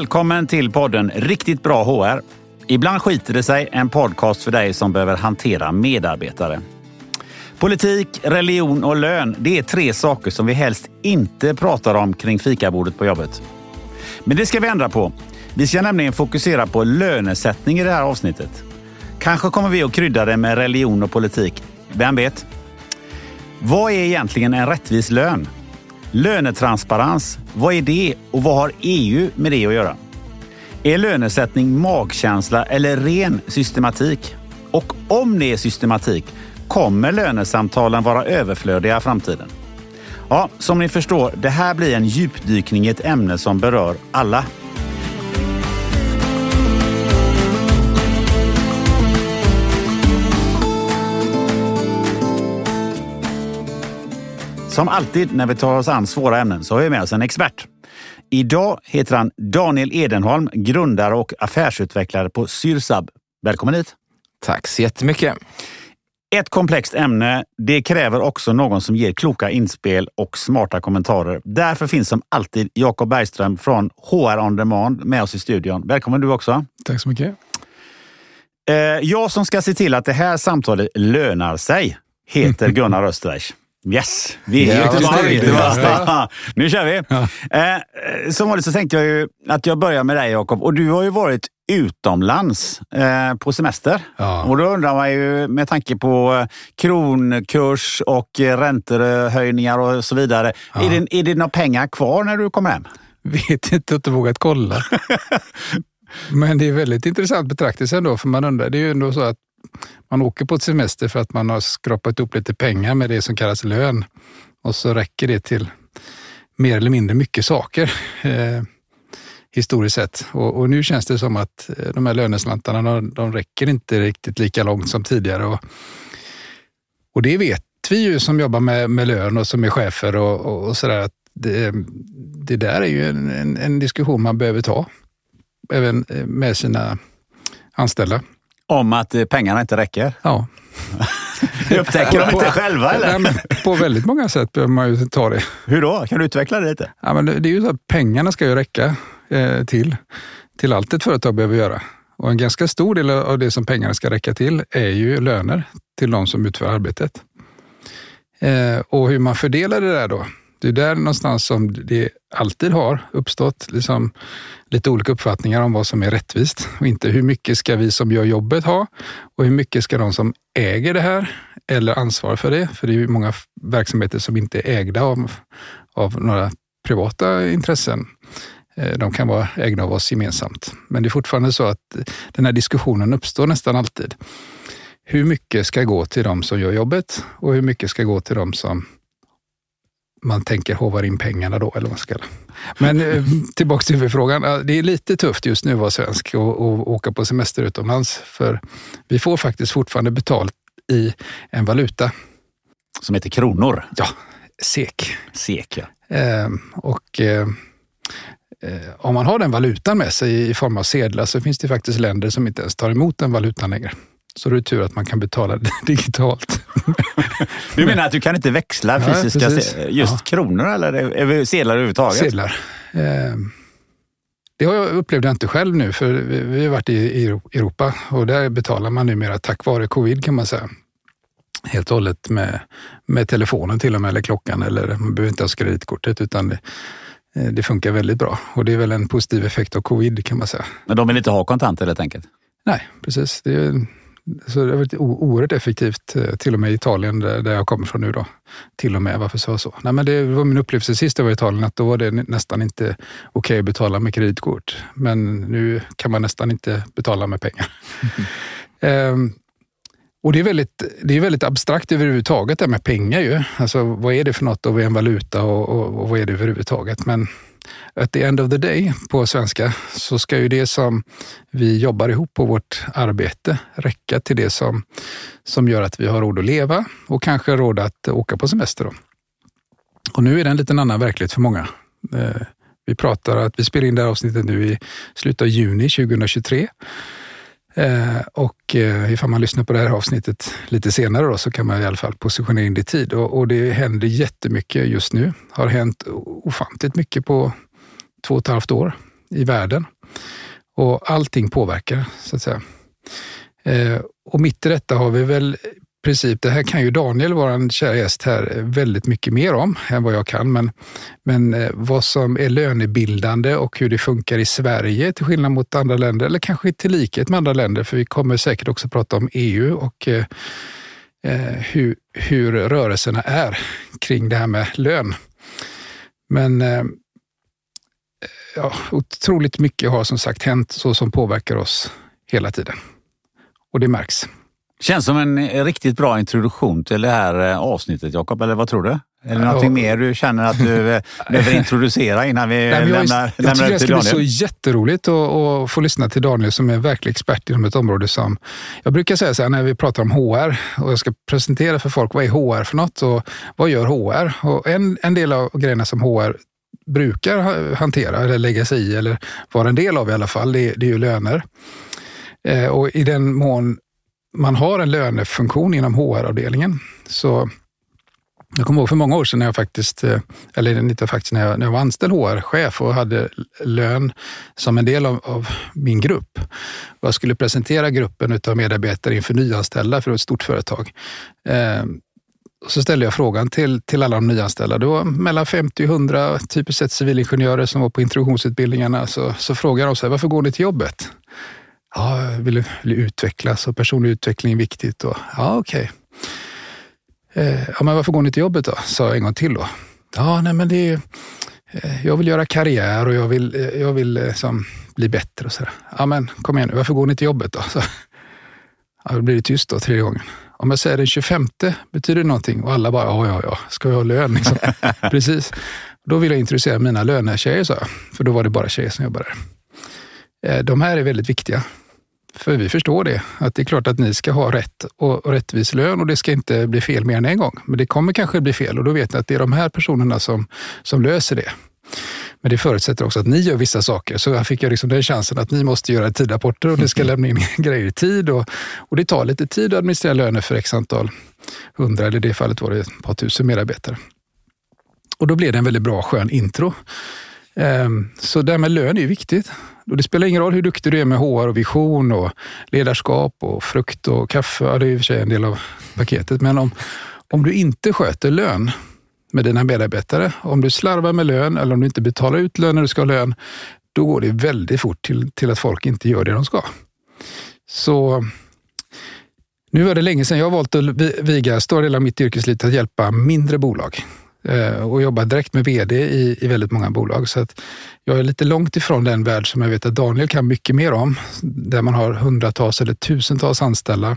Välkommen till podden Riktigt bra HR. Ibland skiter det sig, en podcast för dig som behöver hantera medarbetare. Politik, religion och lön, det är tre saker som vi helst inte pratar om kring fikabordet på jobbet. Men det ska vi ändra på. Vi ska nämligen fokusera på lönesättning i det här avsnittet. Kanske kommer vi att krydda det med religion och politik. Vem vet? Vad är egentligen en rättvis lön? Lönetransparens, vad är det och vad har EU med det att göra? Är lönesättning magkänsla eller ren systematik? Och om det är systematik, kommer lönesamtalen vara överflödiga i framtiden? Ja, som ni förstår, det här blir en djupdykning i ett ämne som berör alla. Som alltid när vi tar oss an svåra ämnen så har vi med oss en expert. Idag heter han Daniel Edenholm, grundare och affärsutvecklare på Syrsab. Välkommen hit! Tack så jättemycket! Ett komplext ämne. Det kräver också någon som ger kloka inspel och smarta kommentarer. Därför finns som alltid Jakob Bergström från HR On Demand med oss i studion. Välkommen du också! Tack så mycket! Eh, jag som ska se till att det här samtalet lönar sig heter Gunnar Österreich. Yes, vi är ja, tillbaka. nu kör vi. Ja. Eh, som vanligt så tänkte jag ju att jag börjar med dig Jakob. Och du har ju varit utomlands eh, på semester. Ja. Och då undrar man ju med tanke på kronkurs och räntehöjningar och så vidare. Ja. Är, det, är det några pengar kvar när du kommer hem? Vet inte, inte vågat kolla. Men det är väldigt intressant betraktelse ändå, för man undrar, det är ju ändå så att man åker på ett semester för att man har skrapat upp lite pengar med det som kallas lön och så räcker det till mer eller mindre mycket saker eh, historiskt sett. Och, och, nu känns det som att eh, de här löneslantarna, de, de räcker inte riktigt lika långt som tidigare. Och, och det vet vi ju som jobbar med, med lön och som är chefer och, och, och sådär. Att det, det där är ju en, en, en diskussion man behöver ta, även eh, med sina anställda. Om att eh, pengarna inte räcker? Ja. Upptäcker de inte själva eller? Nej, på väldigt många sätt behöver man ju ta det. Hur då? Kan du utveckla det lite? Ja, men det, är ju så att pengarna ska ju räcka eh, till, till allt ett företag behöver göra. Och en ganska stor del av det som pengarna ska räcka till är ju löner till de som utför arbetet. Eh, och hur man fördelar det där då, det är där någonstans som det alltid har uppstått liksom, lite olika uppfattningar om vad som är rättvist och inte hur mycket ska vi som gör jobbet ha och hur mycket ska de som äger det här eller ansvarar för det? För det är ju många verksamheter som inte är ägda av, av några privata intressen. Eh, de kan vara ägda av oss gemensamt. Men det är fortfarande så att den här diskussionen uppstår nästan alltid. Hur mycket ska gå till de som gör jobbet och hur mycket ska gå till de som man tänker hovar in pengarna då, eller vad man ska Men eh, tillbaka till huvudfrågan. Det är lite tufft just nu att vara svensk och, och åka på semester utomlands, för vi får faktiskt fortfarande betalt i en valuta. Som heter kronor? Ja, SEK. SEK, ja. Eh, och eh, eh, om man har den valutan med sig i form av sedlar så finns det faktiskt länder som inte ens tar emot den valutan längre. Så det är tur att man kan betala digitalt. Du menar att du kan inte växla fysiska ja, just ja. kronor eller sedlar överhuvudtaget? Sedlar. Eh, det har jag upplevde jag inte själv nu, för vi har varit i Europa och där betalar man numera tack vare covid kan man säga. Helt och hållet med, med telefonen till och med, eller klockan, eller man behöver inte ha kreditkortet utan det, eh, det funkar väldigt bra. Och det är väl en positiv effekt av covid kan man säga. Men de vill inte ha kontanter helt enkelt? Nej, precis. Det är, så det har varit oerhört effektivt, eh, till och med i Italien där jag kommer från nu. Då. Till och med, varför sa jag så? Nej, men det var min upplevelse sist jag var i Italien, att då var det nästan inte okej okay att betala med kreditkort. Men nu kan man nästan inte betala med pengar. Mm. um, och det är, väldigt, det är väldigt abstrakt överhuvudtaget det med pengar ju. Alltså vad är det för något och vad är en valuta och, och, och vad är det överhuvudtaget? Men at the end of the day på svenska så ska ju det som vi jobbar ihop på vårt arbete räcka till det som, som gör att vi har råd att leva och kanske råd att åka på semester. Då. Och nu är det en liten annan verklighet för många. Eh, vi pratar att vi spelar in det här avsnittet nu i slutet av juni 2023. Eh, och eh, ifall man lyssnar på det här avsnittet lite senare då, så kan man i alla fall positionera in det i tid. Och, och det händer jättemycket just nu. har hänt ofantligt mycket på två och ett halvt år. i världen. Och allting påverkar, så att säga. Eh, och mitt i detta har vi väl princip, det här kan ju Daniel, vår kära gäst här, väldigt mycket mer om än vad jag kan. Men, men eh, vad som är lönebildande och hur det funkar i Sverige till skillnad mot andra länder, eller kanske till likhet med andra länder, för vi kommer säkert också prata om EU och eh, eh, hur, hur rörelserna är kring det här med lön. Men eh, ja, otroligt mycket har som sagt hänt så som påverkar oss hela tiden. Och det märks. Känns som en riktigt bra introduktion till det här eh, avsnittet, Jakob. Eller vad tror du? Är det någonting mer du känner att du eh, behöver introducera innan vi Nej, lämnar, jag, jag tycker det ska bli så jätteroligt att få lyssna till Daniel som är verklig expert inom ett område som... Jag brukar säga så här när vi pratar om HR och jag ska presentera för folk vad är HR för något och vad gör HR? Och en, en del av grejerna som HR brukar hantera eller lägga sig i eller vara en del av i alla fall, det, det är ju löner. Eh, och i den mån man har en lönefunktion inom HR-avdelningen. Så jag kommer ihåg för många år sedan när jag faktiskt, eh, eller inte faktiskt, när jag, när jag var anställd HR-chef och hade lön som en del av, av min grupp. Och jag skulle presentera gruppen av medarbetare inför nyanställda för ett stort företag. Eh, och så ställde jag frågan till, till alla de nyanställda. Det var mellan 50 och 100 typiskt sett civilingenjörer som var på introduktionsutbildningarna. Så, så frågade de så här, varför går ni till jobbet? Ja, jag vill, vill utvecklas och personlig utveckling är viktigt. Och, ja, okej. Okay. Eh, ja, men varför går ni till jobbet då? Sa jag en gång till då. Ja, nej men det är, eh, jag vill göra karriär och jag vill, eh, jag vill eh, som, bli bättre och sådär. Ja, men kom igen nu, varför går ni till jobbet då? Så, ja, då blir det tyst då tredje gången. Om jag säger den 25, betyder det någonting? Och alla bara, ja, ja, ja, ska vi ha lön? Liksom. Precis. Då vill jag introducera mina lönetjejer, sa jag. För då var det bara tjejer som jobbade där. De här är väldigt viktiga. För vi förstår det, att det är klart att ni ska ha rätt och rättvis lön och det ska inte bli fel mer än en gång. Men det kommer kanske bli fel och då vet ni att det är de här personerna som, som löser det. Men det förutsätter också att ni gör vissa saker. Så här fick jag liksom den chansen att ni måste göra tidrapporter och ni ska lämna in grejer i tid. Och, och det tar lite tid att administrera löner för x antal hundra, eller i det fallet var det ett par tusen medarbetare. Och då blev det en väldigt bra skön intro. Ehm, så det här med lön är viktigt. Och det spelar ingen roll hur duktig du är med HR och vision och ledarskap och frukt och kaffe. Ja, det är i och för sig en del av paketet. Men om, om du inte sköter lön med dina medarbetare, om du slarvar med lön eller om du inte betalar ut lön när du ska ha lön, då går det väldigt fort till, till att folk inte gör det de ska. Så nu var det länge sedan jag valt att viga stora delar av mitt yrkesliv till att hjälpa mindre bolag. Eh, och jobbar direkt med vd i, i väldigt många bolag. Så att jag är lite långt ifrån den värld som jag vet att Daniel kan mycket mer om, där man har hundratals eller tusentals anställda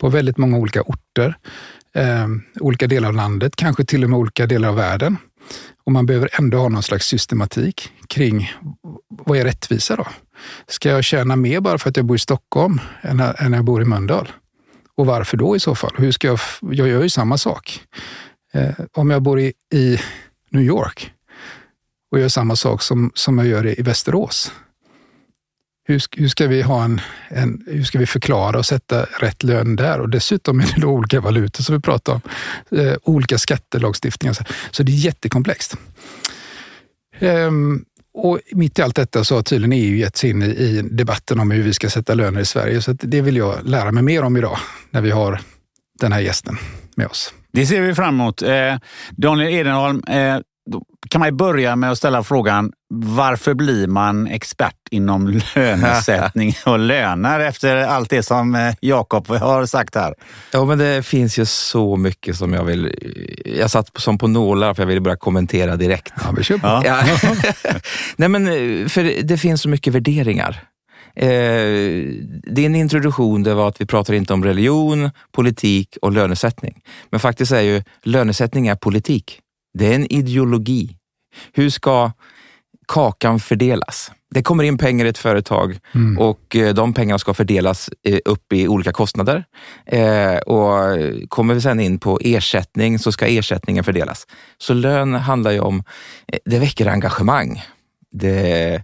på väldigt många olika orter, eh, olika delar av landet, kanske till och med olika delar av världen. Och man behöver ändå ha någon slags systematik kring vad är rättvisa då? Ska jag tjäna mer bara för att jag bor i Stockholm än när jag bor i Mölndal? Och varför då i så fall? Hur ska jag, jag gör ju samma sak. Eh, om jag bor i, i, New York och gör samma sak som, som jag gör i Västerås. Hur, hur, ska vi ha en, en, hur ska vi förklara och sätta rätt lön där? Och dessutom är det då olika valutor som vi pratar om. Eh, olika skattelagstiftningar. Så det är jättekomplext. Ehm, och mitt i allt detta så har tydligen EU gett sig in i, i debatten om hur vi ska sätta löner i Sverige. Så det vill jag lära mig mer om idag när vi har den här gästen med oss. Det ser vi fram emot. Eh, Daniel Edenholm, eh, kan man börja med att ställa frågan varför blir man expert inom lönesättning och löner efter allt det som eh, Jakob har sagt här? Ja, men det finns ju så mycket som jag vill... Jag satt som på nålar för jag ville börja kommentera direkt. Ja, vi kör på. Ja. Nej, men eh, för det finns så mycket värderingar. Eh, din introduktion det var att vi pratar inte om religion, politik och lönesättning. Men faktiskt är ju lönesättning är politik. Det är en ideologi. Hur ska kakan fördelas? Det kommer in pengar i ett företag mm. och eh, de pengarna ska fördelas eh, upp i olika kostnader. Eh, och kommer vi sen in på ersättning så ska ersättningen fördelas. Så lön handlar ju om, det väcker engagemang. Det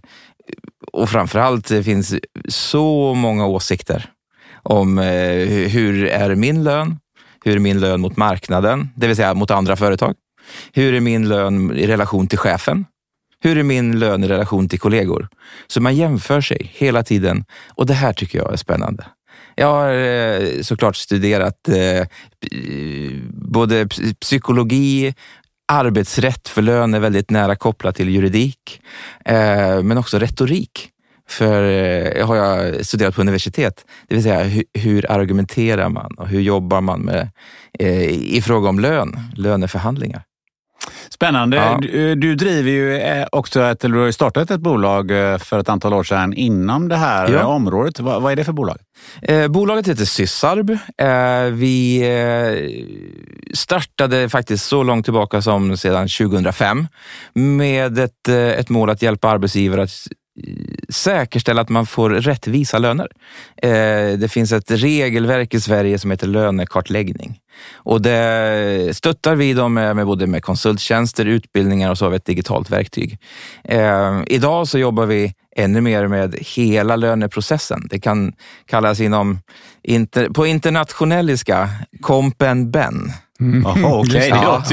och framförallt det finns så många åsikter om eh, hur är min lön? Hur är min lön mot marknaden, det vill säga mot andra företag? Hur är min lön i relation till chefen? Hur är min lön i relation till kollegor? Så man jämför sig hela tiden och det här tycker jag är spännande. Jag har eh, såklart studerat eh, både psykologi, arbetsrätt, för lön är väldigt nära kopplat till juridik, eh, men också retorik. För jag har jag studerat på universitet, det vill säga hur, hur argumenterar man och hur jobbar man med, eh, i fråga om lön, löneförhandlingar. Spännande. Ja. Du, du, driver ju eh, också ett, eller du har startat ett bolag eh, för ett antal år sedan inom det här ja. området. Vad, vad, är det för bolag? Eh, bolaget heter Sysarb. Eh, vi eh, startade faktiskt så långt tillbaka som sedan 2005 med ett, eh, ett mål att hjälpa arbetsgivare att säkerställa att man får rättvisa löner. Eh, det finns ett regelverk i Sverige som heter lönekartläggning. Och det stöttar vi dem med, med både med konsulttjänster, utbildningar och så har vi ett digitalt verktyg. Eh, idag så jobbar vi ännu mer med hela löneprocessen. Det kan kallas inom, inter, på internationelliska, KOMPenBEN. Mm. Aha, okay. ja.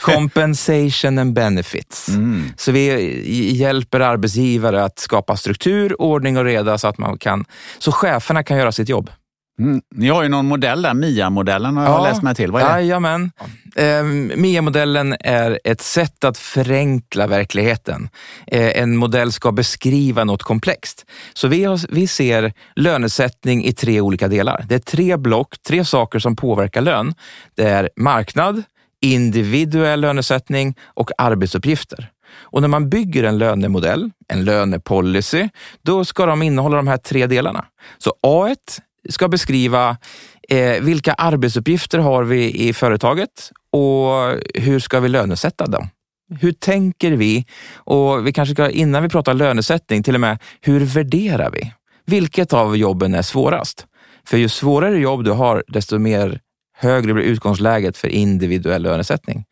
Compensation and benefits. Mm. Så vi hjälper arbetsgivare att skapa struktur, ordning och reda så att man kan, så cheferna kan göra sitt jobb. Mm. Ni har ju någon modell där, MIA-modellen har jag läst mig till. Vad är det? Jajamän. Eh, MIA-modellen är ett sätt att förenkla verkligheten. Eh, en modell ska beskriva något komplext. Så vi, har, vi ser lönesättning i tre olika delar. Det är tre block, tre saker som påverkar lön. Det är marknad, individuell lönesättning och arbetsuppgifter. Och när man bygger en lönemodell, en lönepolicy, då ska de innehålla de här tre delarna. Så A1 ska beskriva eh, vilka arbetsuppgifter har vi i företaget och hur ska vi lönesätta dem? Hur tänker vi? Och vi kanske ska, innan vi pratar lönesättning, till och med hur värderar vi? Vilket av jobben är svårast? För ju svårare jobb du har, desto mer högre blir utgångsläget för individuell lönesättning.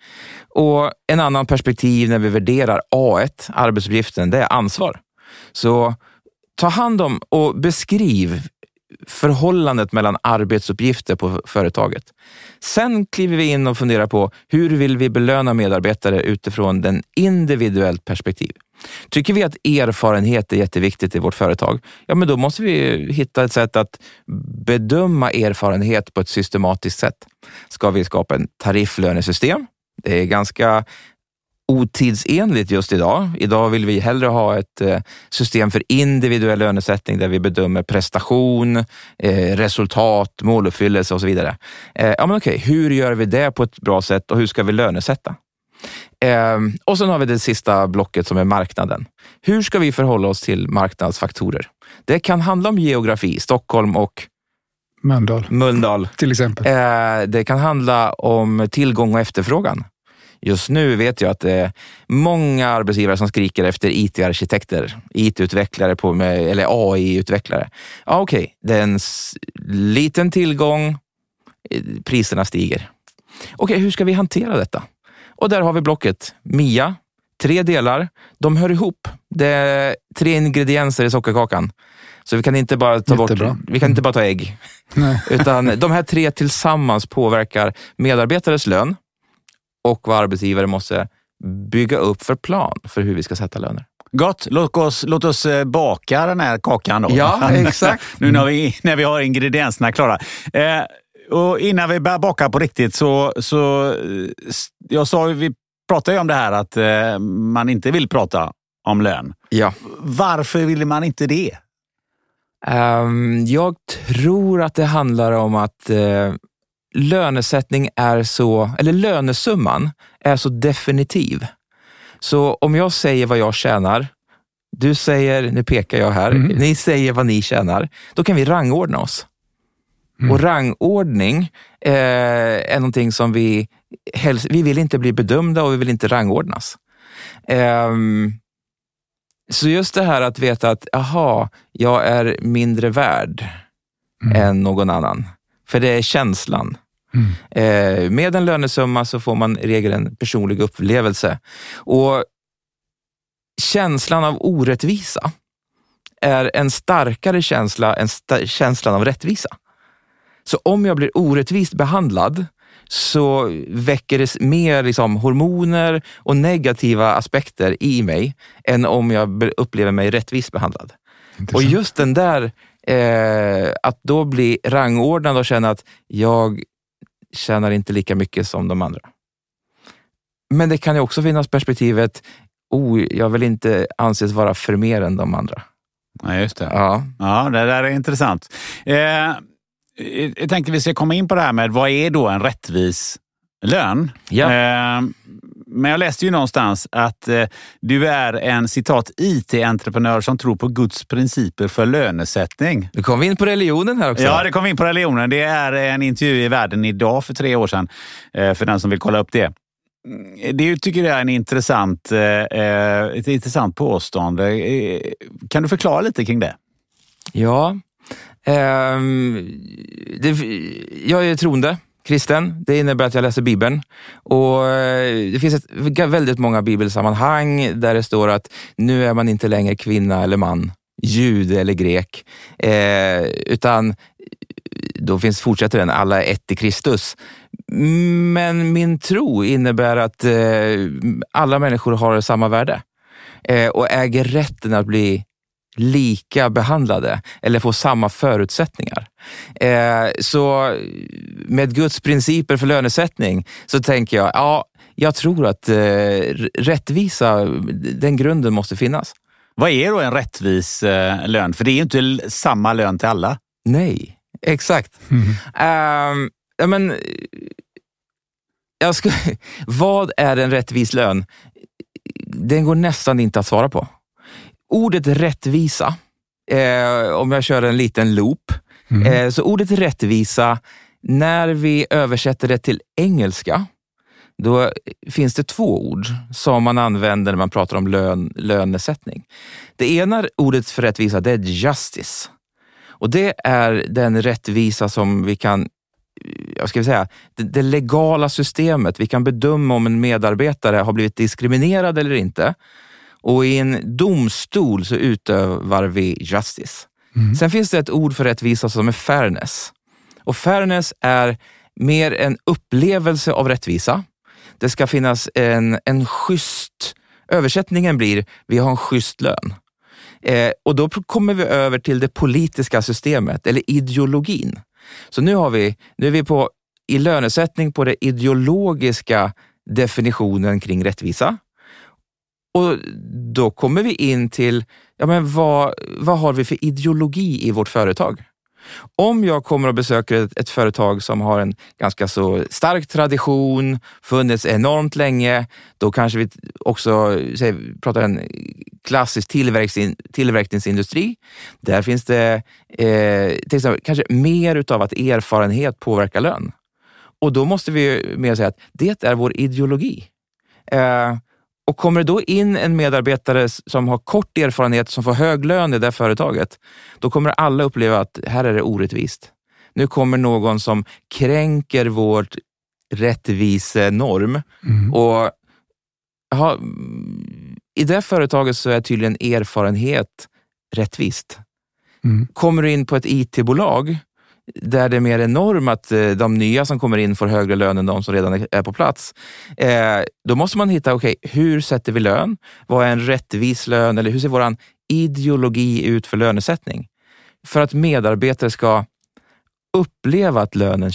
Och en annan perspektiv när vi värderar A1, arbetsuppgiften, det är ansvar. Så ta hand om och beskriv förhållandet mellan arbetsuppgifter på företaget. Sen kliver vi in och funderar på hur vill vi belöna medarbetare utifrån den individuellt perspektiv. Tycker vi att erfarenhet är jätteviktigt i vårt företag, ja men då måste vi hitta ett sätt att bedöma erfarenhet på ett systematiskt sätt. Ska vi skapa en tarifflönesystem? Det är ganska otidsenligt just idag. Idag vill vi hellre ha ett eh, system för individuell lönesättning där vi bedömer prestation, eh, resultat, måluppfyllelse och så vidare. Eh, ja, men okej, hur gör vi det på ett bra sätt och hur ska vi lönesätta? Och sen har vi det sista blocket som är marknaden. Hur ska vi förhålla oss till marknadsfaktorer? Det kan handla om geografi, Stockholm och Mölndal. Mölndal. Till exempel. Det kan handla om tillgång och efterfrågan. Just nu vet jag att det är många arbetsgivare som skriker efter IT-arkitekter, IT-utvecklare på, eller AI-utvecklare. Ja, Okej, okay. det är en liten tillgång, priserna stiger. Okej, okay, hur ska vi hantera detta? Och där har vi blocket MIA, tre delar. De hör ihop. Det är tre ingredienser i sockerkakan. Så vi kan inte bara ta Jättebra. bort, vi kan inte bara ta ägg. Nej. Utan de här tre tillsammans påverkar medarbetares lön, och vad arbetsgivare måste bygga upp för plan för hur vi ska sätta löner. Gott, låt oss, låt oss eh, baka den här kakan då. Ja, exakt. nu när vi, när vi har ingredienserna klara. Eh, och innan vi börjar baka på riktigt så, så eh, jag sa, vi pratade ju om det här att eh, man inte vill prata om lön. Ja. Varför ville man inte det? Um, jag tror att det handlar om att uh, lönesättning är så, eller lönesumman är så definitiv. Så om jag säger vad jag tjänar, du säger, nu pekar jag här, mm. ni säger vad ni tjänar, då kan vi rangordna oss. Mm. Och rangordning eh, är någonting som vi helst, vi vill inte bli bedömda och vi vill inte rangordnas. Eh, så just det här att veta att, aha, jag är mindre värd mm. än någon annan. För det är känslan. Mm. Eh, med en lönesumma så får man i regel en personlig upplevelse. Och känslan av orättvisa är en starkare känsla än sta känslan av rättvisa. Så om jag blir orättvist behandlad så väcker det mer liksom, hormoner och negativa aspekter i mig än om jag upplever mig rättvist behandlad. Intressant. Och just den där, eh, att då bli rangordnad och känna att jag tjänar inte lika mycket som de andra. Men det kan ju också finnas perspektivet, oh, jag vill inte anses vara för mer än de andra. Ja, just det. Ja, ja det där är intressant. Eh, jag tänkte vi ska komma in på det här med vad är då en rättvis lön? Ja. Eh, men jag läste ju någonstans att eh, du är en citat IT-entreprenör som tror på Guds principer för lönesättning. Nu kom vi in på religionen här också. Ja, det kom vi in på religionen. Det är en intervju i Världen idag för tre år sedan, eh, för den som vill kolla upp det. Mm, det tycker jag är en intressant, eh, ett intressant påstående. Kan du förklara lite kring det? Ja, ehm, det, jag är troende kristen. Det innebär att jag läser Bibeln. Och eh, det finns ett, väldigt många bibelsammanhang där det står att nu är man inte längre kvinna eller man, jude eller grek, eh, utan eh, då finns, fortsätter den, alla är ett i Kristus. Men min tro innebär att eh, alla människor har samma värde eh, och äger rätten att bli lika behandlade eller få samma förutsättningar. Eh, så med Guds principer för lönesättning så tänker jag, ja, jag tror att eh, rättvisa, den grunden måste finnas. Vad är då en rättvis eh, lön? För det är ju inte samma lön till alla. Nej, exakt. Mm. Uh, men, jag ska, vad är en rättvis lön? Den går nästan inte att svara på. Ordet rättvisa, eh, om jag kör en liten loop, mm. eh, så ordet rättvisa, när vi översätter det till engelska, då finns det två ord som man använder när man pratar om lön, lönesättning. Det ena ordet för rättvisa det är justice. Och Det är den rättvisa som vi kan jag ska säga, det, det, legala systemet. Vi kan bedöma om en medarbetare har blivit diskriminerad eller inte. Och i en domstol så utövar vi justice. Mm. Sen finns det ett ord för rättvisa som är fairness. Och fairness är mer en upplevelse av rättvisa. Det ska finnas en, en schysst, översättningen blir, vi har en schysst lön. Eh, och då kommer vi över till det politiska systemet, eller ideologin. Så nu, har vi, nu är vi på, i lönesättning på den ideologiska definitionen kring rättvisa. Och då kommer vi in till, ja men vad, vad har vi för ideologi i vårt företag? Om jag kommer och besöker ett, ett, företag som har en ganska så stark tradition, funnits enormt länge, då kanske vi också säg, pratar en klassisk tillverkningsindustri. Där finns det eh, till exempel, kanske mer utav att erfarenhet påverkar lön. Och då måste vi mer säga att det är vår ideologi. Eh, och kommer det då in en medarbetare som har kort erfarenhet, som får hög lön i det företaget, då kommer alla uppleva att här är det orättvist. Nu kommer någon som kränker vårt rättvisenorm. Mm. Och aha, I det företaget så är tydligen erfarenhet rättvist. Mm. Kommer du in på ett IT-bolag där det är mer enormt att eh, de nya som kommer in får högre lön än de som redan är på plats. Eh, då måste man hitta, okej, okay, hur sätter vi lön? Vad är en rättvis lön? Eller hur ser vår ideologi ut för lönesättning? För att medarbetare ska uppleva att lönen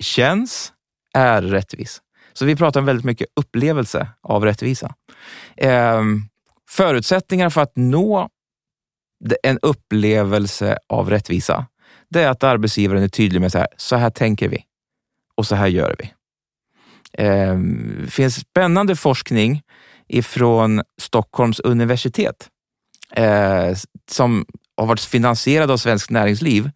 känns, är rättvis. Så vi pratar väldigt mycket upplevelse av rättvisa. Ehm, förutsättningar för att nå en upplevelse av rättvisa det är att arbetsgivaren är tydlig med så här, så här tänker vi och så här gör vi. Det finns spännande forskning ifrån Stockholms universitet eh, som har varit finansierad av Svenskt Näringsliv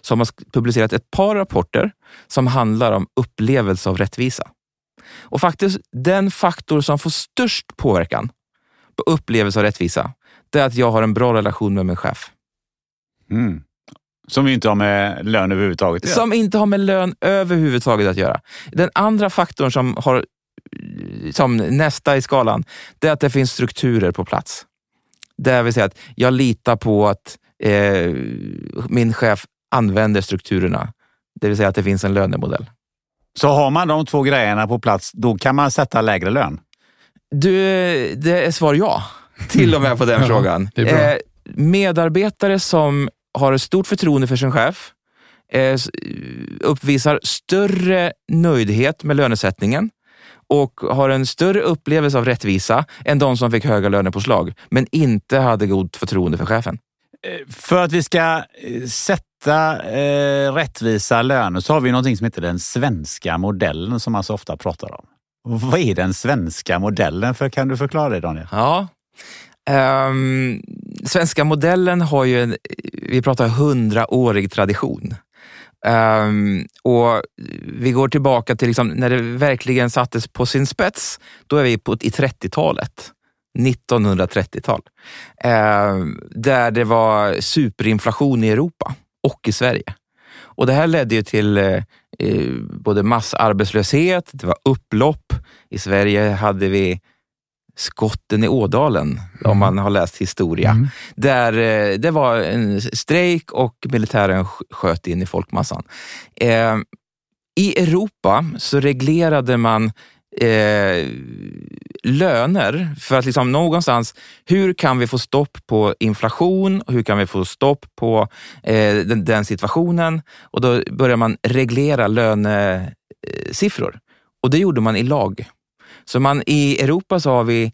som har publicerat ett par rapporter som handlar om upplevelse av rättvisa. Och faktiskt den faktor som får störst påverkan på upplevelse av rättvisa, det är att jag har en bra relation med min chef. Mm. Som inte har med lön överhuvudtaget att göra? Som inte har med lön överhuvudtaget att göra. Den andra faktorn som har som nästa i skalan, det är att det finns strukturer på plats. Det vill säga att jag litar på att eh, min chef använder strukturerna. Det vill säga att det finns en lönemodell. Så har man de två grejerna på plats, då kan man sätta lägre lön? Du, det är svar ja, till och med på den frågan. Eh, medarbetare som har ett stort förtroende för sin chef eh, uppvisar större nöjdhet med lönesättningen och har en större upplevelse av rättvisa än de som fick höga lönepåslag, men inte hade god förtroende för chefen. För att vi ska eh, sätta eh, rättvisa löner så har vi någonting som heter den svenska modellen som man så ofta pratar om. Vad är den svenska modellen? För Kan du förklara det Daniel? Ja. Ehm, svenska modellen har ju en, vi pratar hundraårig tradition. Um, och vi går tillbaka till liksom, när det verkligen sattes på sin spets, då är vi på, i 30-talet. 1930-tal. Um, där det var superinflation i Europa och i Sverige. Och Det här ledde ju till eh, eh både massarbetslöshet, det var upplopp. I Sverige hade vi skotten i Ådalen, om man har läst historia. Mm. Där eh, det var en strejk och militären sk- sköt in i folkmassan. Eh, I Europa så reglerade man eh, löner för att liksom någonstans, hur kan vi få stopp på inflation? Hur kan vi få stopp på eh, den, den situationen? Och då börjar man reglera lönesiffror. Och det gjorde man i lag. Så man, i Europa så har vi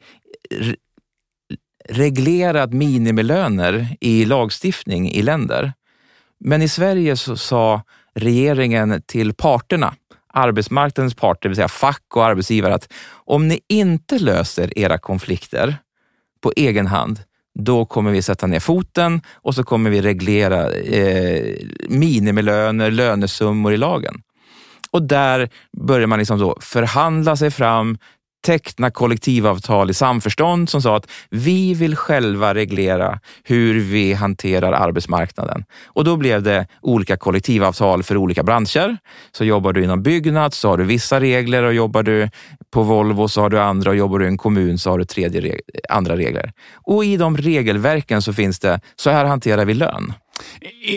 reglerat minimilöner i lagstiftning i länder. Men i Sverige så sa regeringen till parterna, arbetsmarknadens parter, det vill säga fack och arbetsgivare, att om ni inte löser era konflikter på egen hand, då kommer vi sätta ner foten och så kommer vi reglera eh, minimilöner, lönesummor i lagen. Och där börjar man liksom så förhandla sig fram, teckna kollektivavtal i samförstånd som sa att vi vill själva reglera hur vi hanterar arbetsmarknaden. Och då blev det olika kollektivavtal för olika branscher. Så jobbar du inom byggnad så har du vissa regler och jobbar du på Volvo så har du andra och jobbar du i en kommun så har du tredje reg- andra regler. Och i de regelverken så finns det, så här hanterar vi lön.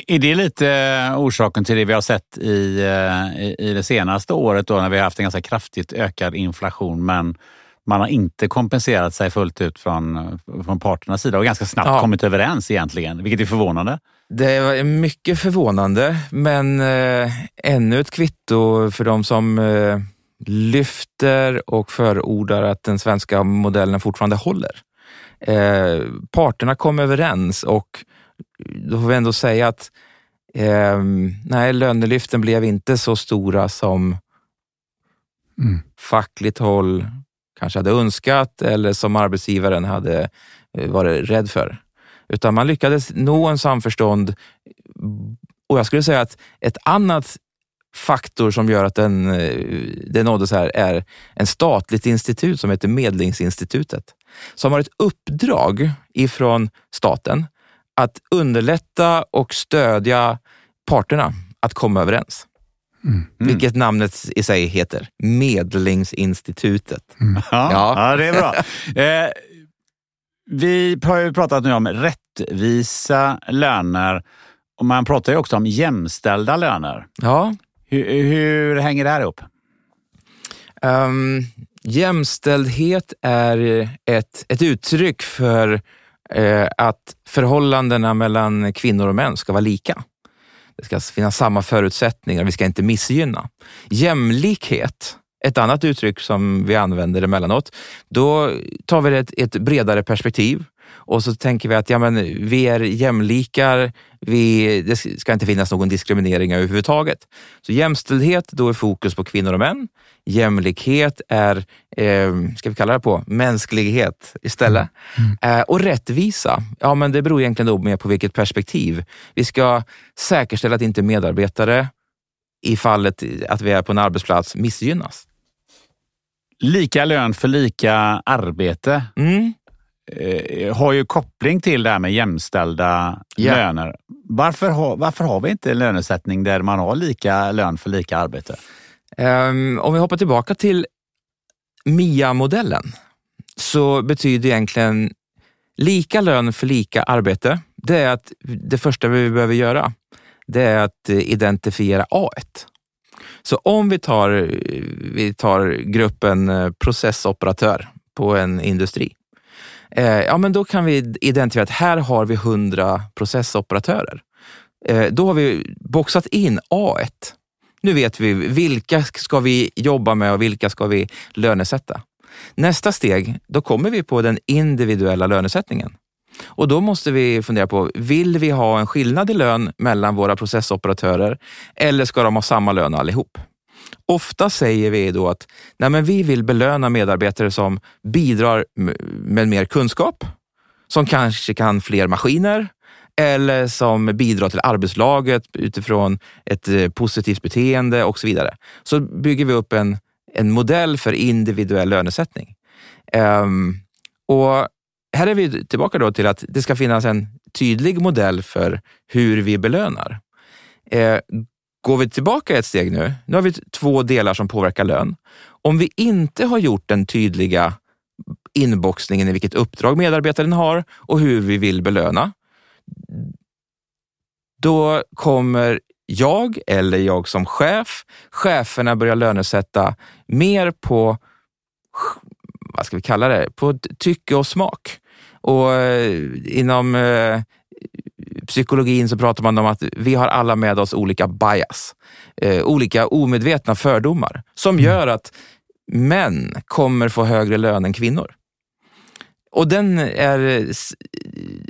Är det lite eh, orsaken till det vi har sett i, eh, i i det senaste året då när vi har haft en ganska kraftigt ökad inflation men man har inte kompenserat sig fullt ut från, från parternas sida och ganska snabbt Ja. kommit överens egentligen, vilket är förvånande. Det var mycket förvånande, men eh, ännu ett kvitto för de som eh, lyfter och förordar att den svenska modellen fortfarande håller. Eh, parterna kom överens och då får vi ändå säga att eh, nej, lönelyften blev inte så stora som Mm. fackligt håll kanske hade önskat eller som arbetsgivaren hade eh, varit rädd för. Utan man lyckades nå en samförstånd och jag skulle säga att ett annat faktor som gör att den, eh, den nåddes här är en statligt institut som heter Medlingsinstitutet. Som har ett uppdrag ifrån staten att underlätta och stödja parterna att komma överens. Mm. Vilket namnet i sig heter. Medlingsinstitutet. Ja, Ja. ja. det är bra. Eh, vi har ju pratat nu om rättvisa löner och man pratar ju också om jämställda löner. Ja, Hur, hur hänger det här ihop? Um, jämställdhet är ett, ett uttryck för Eh, att förhållandena mellan kvinnor och män ska vara lika. Det ska finnas samma förutsättningar, vi ska inte missgynna. Jämlikhet, ett annat uttryck som vi använder emellanåt, då tar vi ett, ett bredare perspektiv och så tänker vi att ja, men vi är jämlikar, vi, det ska inte finnas någon diskriminering överhuvudtaget. Så jämställdhet, då är fokus på kvinnor och män. Jämlikhet är, eh, ska vi kalla det på, mänsklighet istället. Eh, och rättvisa, ja men det beror egentligen då mer på vilket perspektiv. Vi ska säkerställa att inte medarbetare i fallet att vi är på en arbetsplats missgynnas. Lika lön för lika arbete Mm. eh, har ju koppling till det här med jämställda Ja. löner. Varför, har- varför har vi inte en lönesättning där man har lika lön för lika arbete? Ehm, om vi hoppar tillbaka till MIA-modellen så betyder egentligen lika lön för lika arbete. Det är att det första vi behöver göra det är att identifiera A1. Så om vi tar, vi tar gruppen eh, processoperatör på en industri, eh, ja men då kan vi identifiera att här har vi 100 processoperatörer. Eh, då har vi boxat in A1. Nu vet vi vilka ska vi jobba med och vilka ska vi lönesätta. Nästa steg, då kommer vi på den individuella lönesättningen. Och då måste vi fundera på, vill vi ha en skillnad i lön mellan våra processoperatörer eller ska de ha samma lön allihop? Ofta säger vi då att nej men vi vill belöna medarbetare som bidrar med mer kunskap, som kanske kan fler maskiner eller som bidrar till arbetslaget utifrån ett eh, positivt beteende och så vidare. Så bygger vi upp en, en modell för individuell lönesättning. Um, och här är vi tillbaka då till att det ska finnas en tydlig modell för hur vi belönar. Eh, går vi tillbaka ett steg nu, nu har vi två delar som påverkar lön. Om vi inte har gjort den tydliga inboxningen i vilket uppdrag medarbetaren har och hur vi vill belöna, då kommer jag eller jag som chef, cheferna börja lönesätta mer på, vad ska vi kalla det, på tycke och smak. Och eh, inom eh, psykologin så pratar man om att vi har alla med oss olika bias, eh, olika omedvetna fördomar som mm. gör att män kommer få högre lön än kvinnor. Och den är,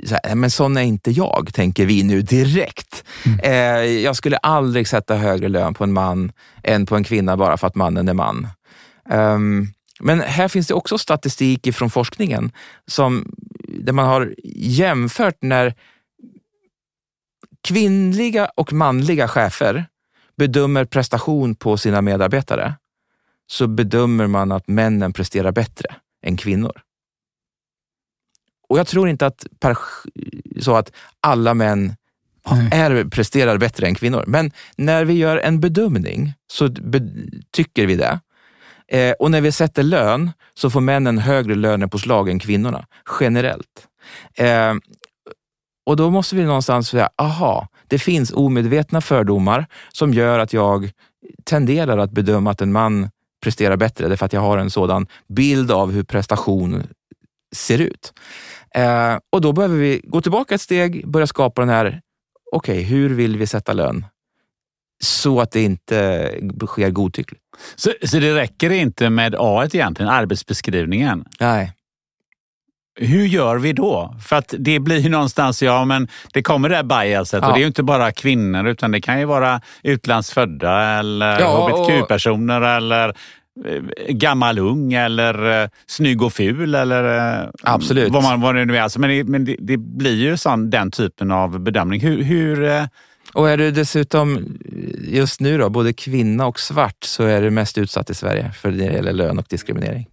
så här, men sån är inte jag, tänker vi nu direkt. Mm. Eh, jag skulle aldrig sätta högre lön på en man än på en kvinna bara för att mannen är man. Um, men här finns det också statistik från forskningen som, där man har jämfört när kvinnliga och manliga chefer bedömer prestation på sina medarbetare så bedömer man att männen presterar bättre än kvinnor. Och jag tror inte att, per, så att alla män är, presterar bättre än kvinnor. Men när vi gör en bedömning så be, tycker vi det. Eh, och när vi sätter lön så får männen högre lönepåslag än kvinnorna, generellt. Eh, och då måste vi någonstans säga, aha, det finns omedvetna fördomar som gör att jag tenderar att bedöma att en man presterar bättre, därför att jag har en sådan bild av hur prestation ser ut. Eh, och då behöver vi gå tillbaka ett steg, börja skapa den här, okej, okay, hur vill vi sätta lön? Så att det inte sker godtyckligt. Så, så det räcker inte med A egentligen, arbetsbeskrivningen? Nej. Hur gör vi då? För att det blir ju någonstans, ja men det kommer det här biaset ja. och det är ju inte bara kvinnor utan det kan ju vara utlandsfödda eller ja, hbtq-personer eller Eh, gammal ung eller uh, snygg och ful eller uh, Absolut. Vad, man, vad det nu är. Alltså, men det, men det, det blir ju sån, den typen av bedömning. Hur, hur. Och är du dessutom just nu då, både kvinna och svart så är du mest utsatt i Sverige för det gäller lön och diskriminering.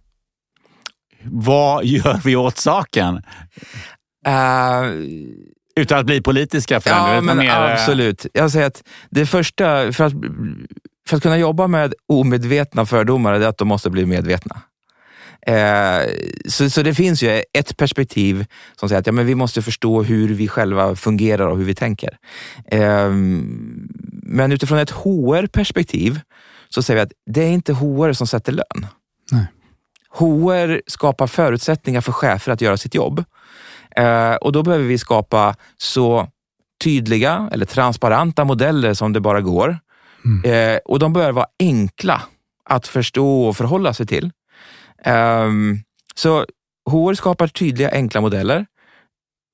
Vad gör vi åt saken? Utan att bli politiska för Ja, men mer... absolut. Jag säger att det första, för att för att kunna jobba med omedvetna fördomar är att de måste bli medvetna. Eh, så, så det finns ju ett perspektiv som säger att ja, men vi måste förstå hur vi själva fungerar och hur vi tänker. Eh, men utifrån ett HR-perspektiv så säger vi att det är inte HR som sätter lön. Nej. HR skapar förutsättningar för chefer att göra sitt jobb. Eh, och då behöver vi skapa så tydliga eller transparenta modeller som det bara går Mm. Eh, och de bör vara enkla att förstå och förhålla sig till. Um, så HR skapar tydliga, enkla modeller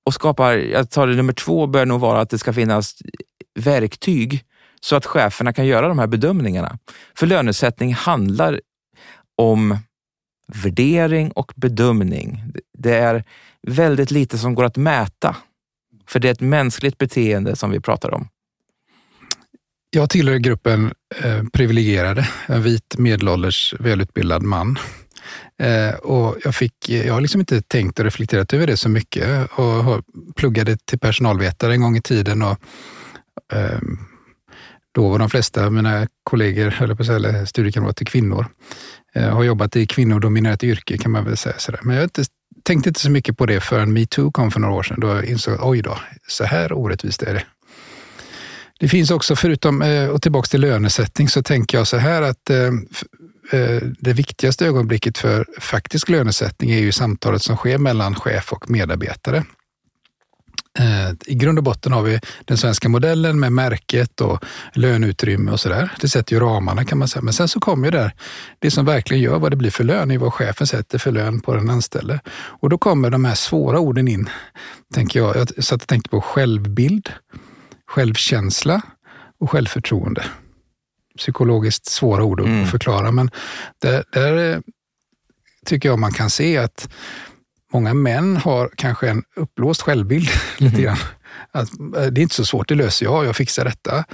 och skapar, jag tar det nummer två, bör nog vara att det ska finnas verktyg så att cheferna kan göra de här bedömningarna. För lönesättning handlar om värdering och bedömning. Det är väldigt lite som går att mäta, för det är ett mänskligt beteende som vi pratar om. Jag tillhör gruppen eh, privilegierade, en vit medelålders välutbildad man. Eh, och jag, fick, jag har liksom inte tänkt och reflekterat över det så mycket och pluggade till personalvetare en gång i tiden. Och, eh, då var de flesta av mina kollegor, eller på eller studiekamrater, kvinnor. Eh, har jobbat i kvinnodominerat yrke kan man väl säga. Sådär. Men jag inte, tänkte inte så mycket på det förrän metoo kom för några år sedan. Då jag insåg oj då, så här orättvist är det. Det finns också, förutom, eh, och tillbaka till lönesättning, så tänker jag så här att eh, Eh, det viktigaste ögonblicket för faktisk lönesättning är ju samtalet som sker mellan chef och medarbetare. Eh, I grund och botten har vi den svenska modellen med märket och löneutrymme och sådär. Det sätter ju ramarna kan man säga. Men sen så kommer ju där det som verkligen gör vad det blir för lön, är vad chefen sätter för lön på den anställde. Och då kommer de här svåra orden in, tänker jag. Jag satt och tänkte på självbild självkänsla och självförtroende. Psykologiskt svåra ord att mm. förklara, men där, där, eh, tycker jag man kan se att många män har kanske en uppblåst självbild lite mm. grann. Att, eh, det är inte så svårt, det löser jag, jag fixar detta.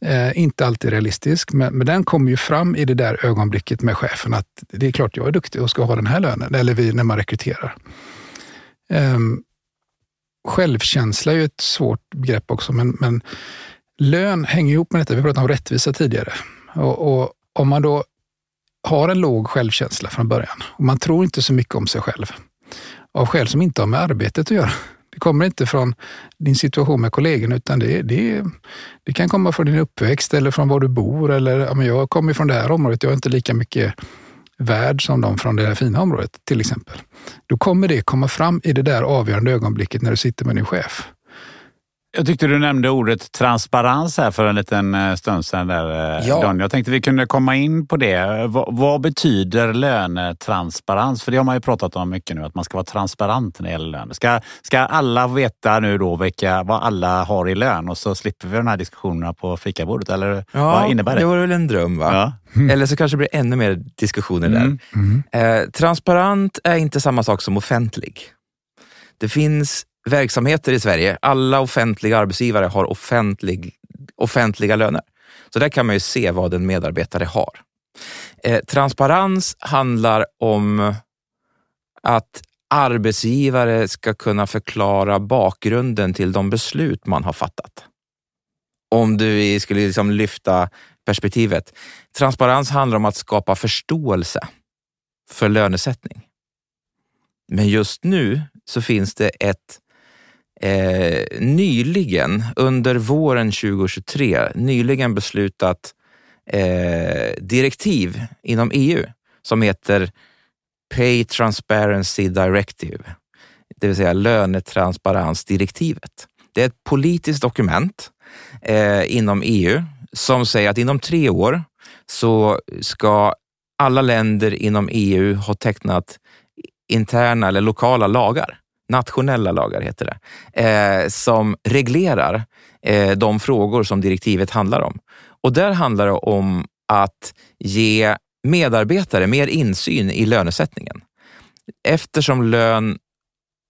Eh, inte alltid realistisk, men, men den kommer ju fram i det där ögonblicket med chefen att det är klart jag är duktig och ska ha den här lönen, eller vi när man rekryterar. Um, självkänsla är ju ett svårt begrepp också, men, men lön hänger ihop med detta. Vi pratade om rättvisa tidigare. Och, och, om man då har en låg självkänsla från början och man tror inte så mycket om sig själv av skäl som inte har med arbetet att göra. Det kommer inte från din situation med kollegorna utan det, det, det kan komma från din uppväxt eller från var du bor. Eller, ja, men jag kommer från det här området, jag är inte lika mycket värd som de från det här fina området till exempel. Då kommer det komma fram i det där avgörande ögonblicket när du sitter med din chef. Jag tyckte du nämnde ordet transparens här för en liten eh, stund sedan. Där, eh, ja. Don. Jag tänkte vi kunde komma in på det. Vad, vad, betyder lönetransparens? För det har man ju pratat om mycket nu, att man ska vara transparent när det gäller lön. Ska, ska alla veta nu då vilka, vad alla har i lön och så slipper vi de här diskussionerna på fikabordet? Eller ja, vad innebär det? Det var väl en dröm va? Ja. Mm. Eller så kanske det blir ännu mer diskussioner där. Mm. Mm. Eh, transparent är inte samma sak som offentlig. Det finns verksamheter i Sverige, alla offentliga arbetsgivare har offentlig, offentliga löner. Så där kan man ju se vad en medarbetare har. Eh, transparens handlar om att arbetsgivare ska kunna förklara bakgrunden till de beslut man har fattat. Om du skulle liksom lyfta perspektivet. Transparens handlar om att skapa förståelse för lönesättning. Men just nu så finns det ett eh, nyligen, under våren 2023, nyligen beslutat eh, direktiv inom EU som heter Pay Transparency Directive, det vill säga lönetransparensdirektivet. Det är ett politiskt dokument eh, inom EU som säger att inom tre år så ska alla länder inom EU ha tecknat interna eller lokala lagar nationella lagar heter det, eh, som reglerar eh, de frågor som direktivet handlar om. Och där handlar det om att ge medarbetare mer insyn i lönesättningen. Eftersom lön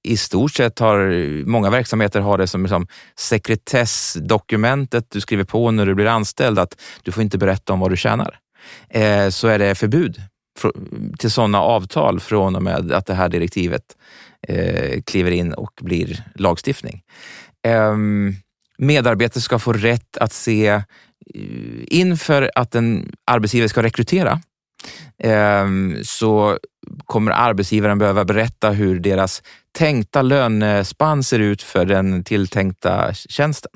i stort sett har, många verksamheter har det som liksom sekretessdokumentet du skriver på när du blir anställd, att du får inte berätta om vad du tjänar. Eh, så är det förbud till sådana avtal från och med att det här direktivet eh, kliver in och blir lagstiftning. Eh, medarbetare ska få rätt att se eh, inför att en arbetsgivare ska rekrytera eh, så kommer arbetsgivaren behöva berätta hur deras tänkta lönespann ser ut för den tilltänkta tjänsten.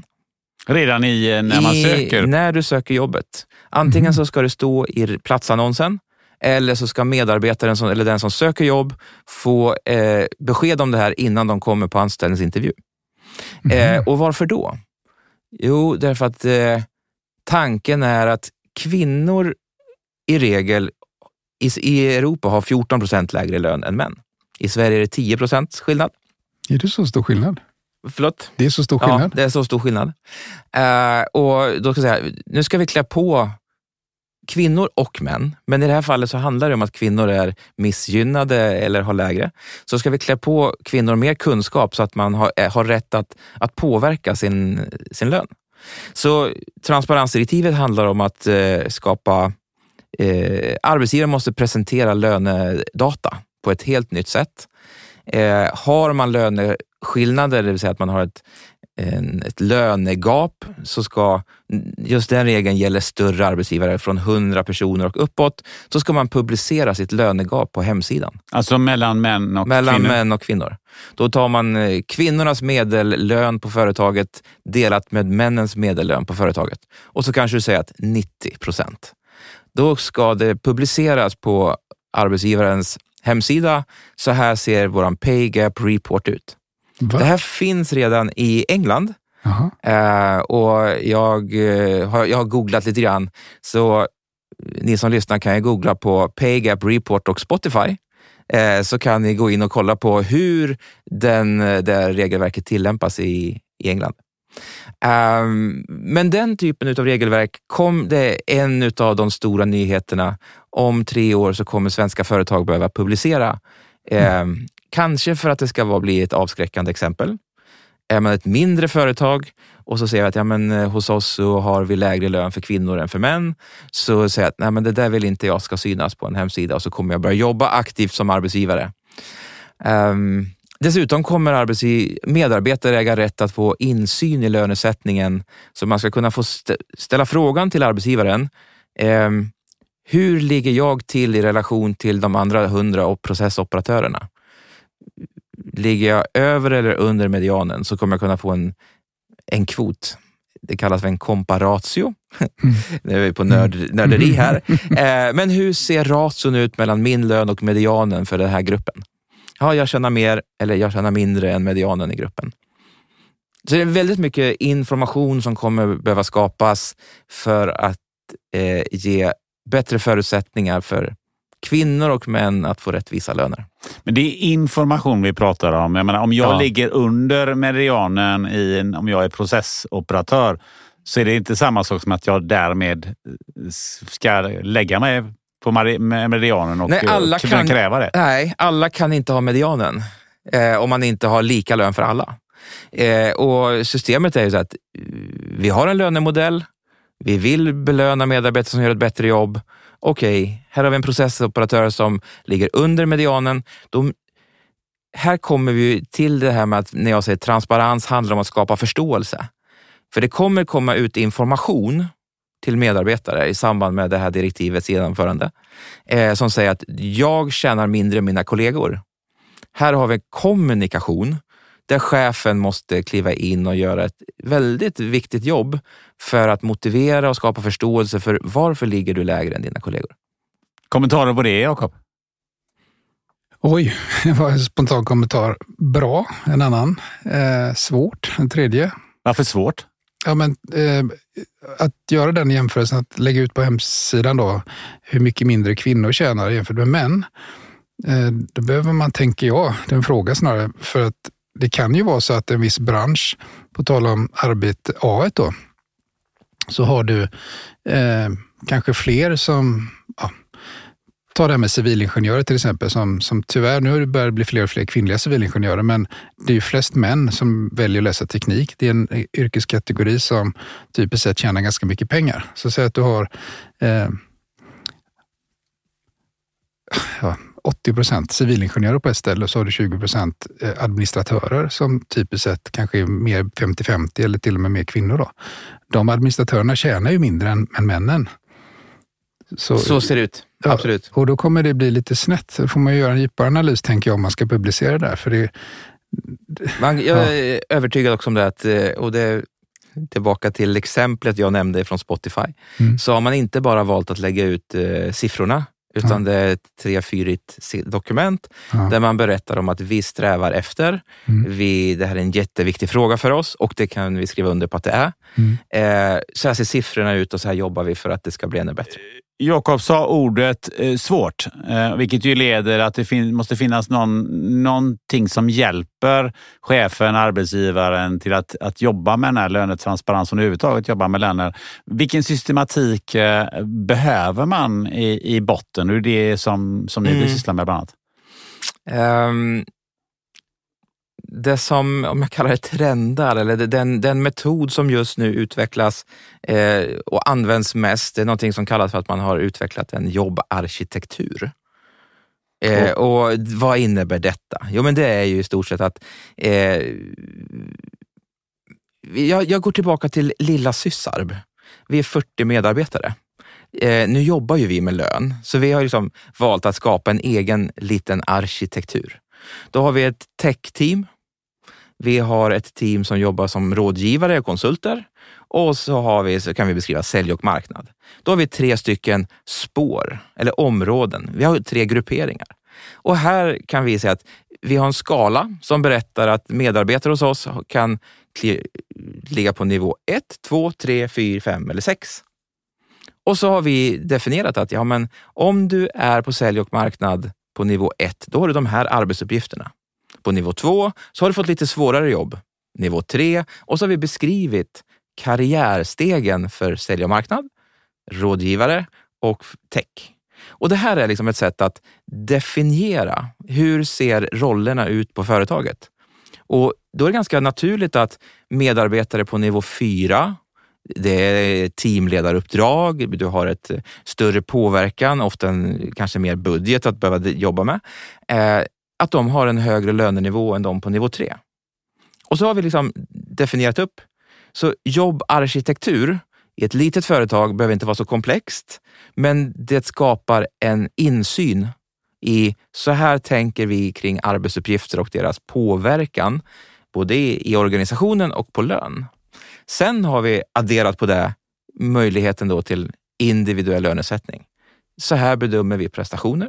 Redan i, eh, när man I, söker? När du söker jobbet. Antingen mm. så ska det stå i platsannonsen eller så ska medarbetaren som, eller den som söker jobb få eh, besked om det här innan de kommer på anställningsintervju. Mm. Eh, och varför då? Jo, därför att eh, tanken är att kvinnor i regel i, i Europa har 14 procent lägre lön än män. I Sverige är det 10 procents skillnad. Är det så stor skillnad? Förlåt? Det är så stor skillnad? Ja, det är så stor skillnad. Uh, och då ska jag säga, nu ska vi klä på kvinnor och män, men i det här fallet så handlar det om att kvinnor är missgynnade eller har lägre. Så ska vi klä på kvinnor mer kunskap så att man har, eh, har rätt att, att påverka sin, sin lön. Så transparensdirektivet handlar om att eh, skapa eh, Arbetsgivare måste presentera lönedata på ett helt nytt sätt. Eh, har man löneskillnader, det vill säga att man har ett en, ett lönegap så ska just den regeln gäller större arbetsgivare från 100 personer och uppåt. Så ska man publicera sitt lönegap på hemsidan. Alltså mellan män och mellan kvinnor? män och kvinnor. Då tar man eh, kvinnornas medellön på företaget delat med männens medellön på företaget. Och så kanske du säger att 90 procent. Då ska det publiceras på arbetsgivarens hemsida. Så här ser vår pay gap report ut. Va? Det här finns redan i England eh, och jag, eh, har, jag har googlat lite grann. Så ni som lyssnar kan ju googla på Pay Gap Report och Spotify. Eh, så kan ni gå in och kolla på hur den, eh, det regelverket tillämpas i, i England. Um, men den typen av regelverk, kom, det är en av de stora nyheterna. Om tre år så kommer svenska företag behöva publicera. Um, kanske för att det ska vara, bli ett avskräckande exempel. Är man ett mindre företag och så säger vi att ja, men, eh, hos oss så har vi lägre lön för kvinnor än för män. Så säger jag att Nej, men det där vill inte jag ska synas på en hemsida och så kommer jag börja jobba aktivt som arbetsgivare. Um, Dessutom kommer medarbetare äga rätt att få insyn i lönesättningen. Så man ska kunna få st- ställa frågan till arbetsgivaren. Um, hur ligger jag till i relation till de andra hundra processoperatörerna? Ligger jag över eller under medianen så kommer jag kunna få en, en kvot. Det kallas för en comparatio. Nu är vi på nörd, nörderi här. Eh, men hur ser ration ut mellan min lön och medianen för den här gruppen? Ja, jag tjänar mer eller jag tjänar mindre än medianen i gruppen. Så det är väldigt mycket information som kommer behöva skapas för att eh, ge bättre förutsättningar för kvinnor och män att få rättvisa löner. Men det är information vi pratar om. Jag menar, om jag Ja. ligger under medianen i en, om jag är processoperatör så är det inte samma sak som att jag därmed ska lägga mig på medianen och Nej, alla kunna kan- kräva det. Nej, alla kan inte ha medianen eh, om man inte har lika lön för alla. Eh, och Systemet är ju så att eh, vi har en lönemodell. Vi vill belöna medarbetare som gör ett bättre jobb. Okej, här har vi en processoperatör som ligger under medianen. De, här kommer vi till det här med att när jag säger transparens handlar om att skapa förståelse. För det kommer komma ut information till medarbetare i samband med det här direktivets genomförande eh, som säger att jag tjänar mindre än mina kollegor. Här har vi kommunikation där chefen måste kliva in och göra ett väldigt viktigt jobb för att motivera och skapa förståelse för varför ligger du lägre än dina kollegor. Kommentarer på det, Jakob? Oj, det var en spontan kommentar. Bra, en annan. Eh, svårt, en tredje. Varför svårt? Ja, men, eh, att göra den jämförelsen, att lägga ut på hemsidan då, hur mycket mindre kvinnor tjänar jämfört med män. Eh, då behöver man, tänker jag, det är en fråga snarare, för att det kan ju vara så att en viss bransch, på tal om arbete A då, så har du eh, kanske fler som, ja, ta det här med civilingenjörer till exempel, som, som tyvärr, nu börjar det bli fler och fler kvinnliga civilingenjörer, men det är ju flest män som väljer att läsa teknik. Det är en eh, yrkeskategori som typiskt sett tjänar ganska mycket pengar. Så säg att du har eh, ja, 80 procent civilingenjörer på ett ställe och så har du 20 procent administratörer som typiskt sett kanske är mer 50-50 eller till och med mer kvinnor. Då. De administratörerna tjänar ju mindre än, än männen. Så, Så ser det ut, Ja. absolut. och då kommer det bli lite snett. Då får man göra en djupare analys tänker jag om man ska publicera det där. För det, Man, jag är övertygad också om det, att, eh, och det tillbaka till exemplet jag nämnde från Spotify, Mm. så har man inte bara valt att lägga ut eh, siffrorna, utan det är ett trefyrigt dokument ja, där man berättar om att vi strävar efter, Mm. vi, det här är en jätteviktig fråga för oss och det kan vi skriva under på att det är. Mm. Eh, så här ser siffrorna ut och så här jobbar vi för att det ska bli ännu bättre. Jakob sa ordet eh, svårt, eh, vilket ju leder att det fin- måste finnas någon, någonting som hjälper chefen, arbetsgivaren till att, att jobba med den här lönetransparensen och överhuvudtaget jobba med löner. Vilken systematik eh, behöver man i, i botten? Det är det som, som ni Mm. sysslar med bland annat. Ehm, det som, om jag kallar det trendar, eller den, den metod som just nu utvecklas eh, och används mest, det är någonting som kallas för att man har utvecklat en jobbarkitektur. Eh, och vad innebär detta? Jo, men det är ju i stort sett att eh, jag, jag går tillbaka till lilla Syssarb. Vi är 40 medarbetare. Eh, nu jobbar ju vi med lön, så vi har liksom valt att skapa en egen liten arkitektur. Då har vi ett tech-team. Vi har ett team som jobbar som rådgivare och konsulter och så, har vi, så kan vi beskriva sälj och marknad. Då har vi tre stycken spår eller områden. Vi har tre grupperingar. Och här kan vi säga att vi har en skala som berättar att medarbetare hos oss kan ligga på nivå 1, 2, 3, 4, 5 eller 6. Och så har vi definierat att ja, men om du är på sälj och marknad på nivå 1, då har du de här arbetsuppgifterna. På nivå två så har du fått lite svårare jobb. Nivå tre, och så har vi beskrivit karriärstegen för sälj och marknad, rådgivare och tech. Och Det här är liksom ett sätt att definiera hur ser rollerna ut på företaget. Och Då är det ganska naturligt att medarbetare på nivå fyra, det är teamledaruppdrag, du har ett större påverkan, ofta en, kanske mer budget att behöva jobba med. Eh, att de har en högre lönenivå än de på nivå tre. Och så har vi liksom definierat upp. Så jobbarkitektur i ett litet företag behöver inte vara så komplext, men det skapar en insyn i så här tänker vi kring arbetsuppgifter och deras påverkan, både i organisationen och på lön. Sen har vi adderat på det möjligheten då till individuell lönesättning. Så här bedömer vi prestationer.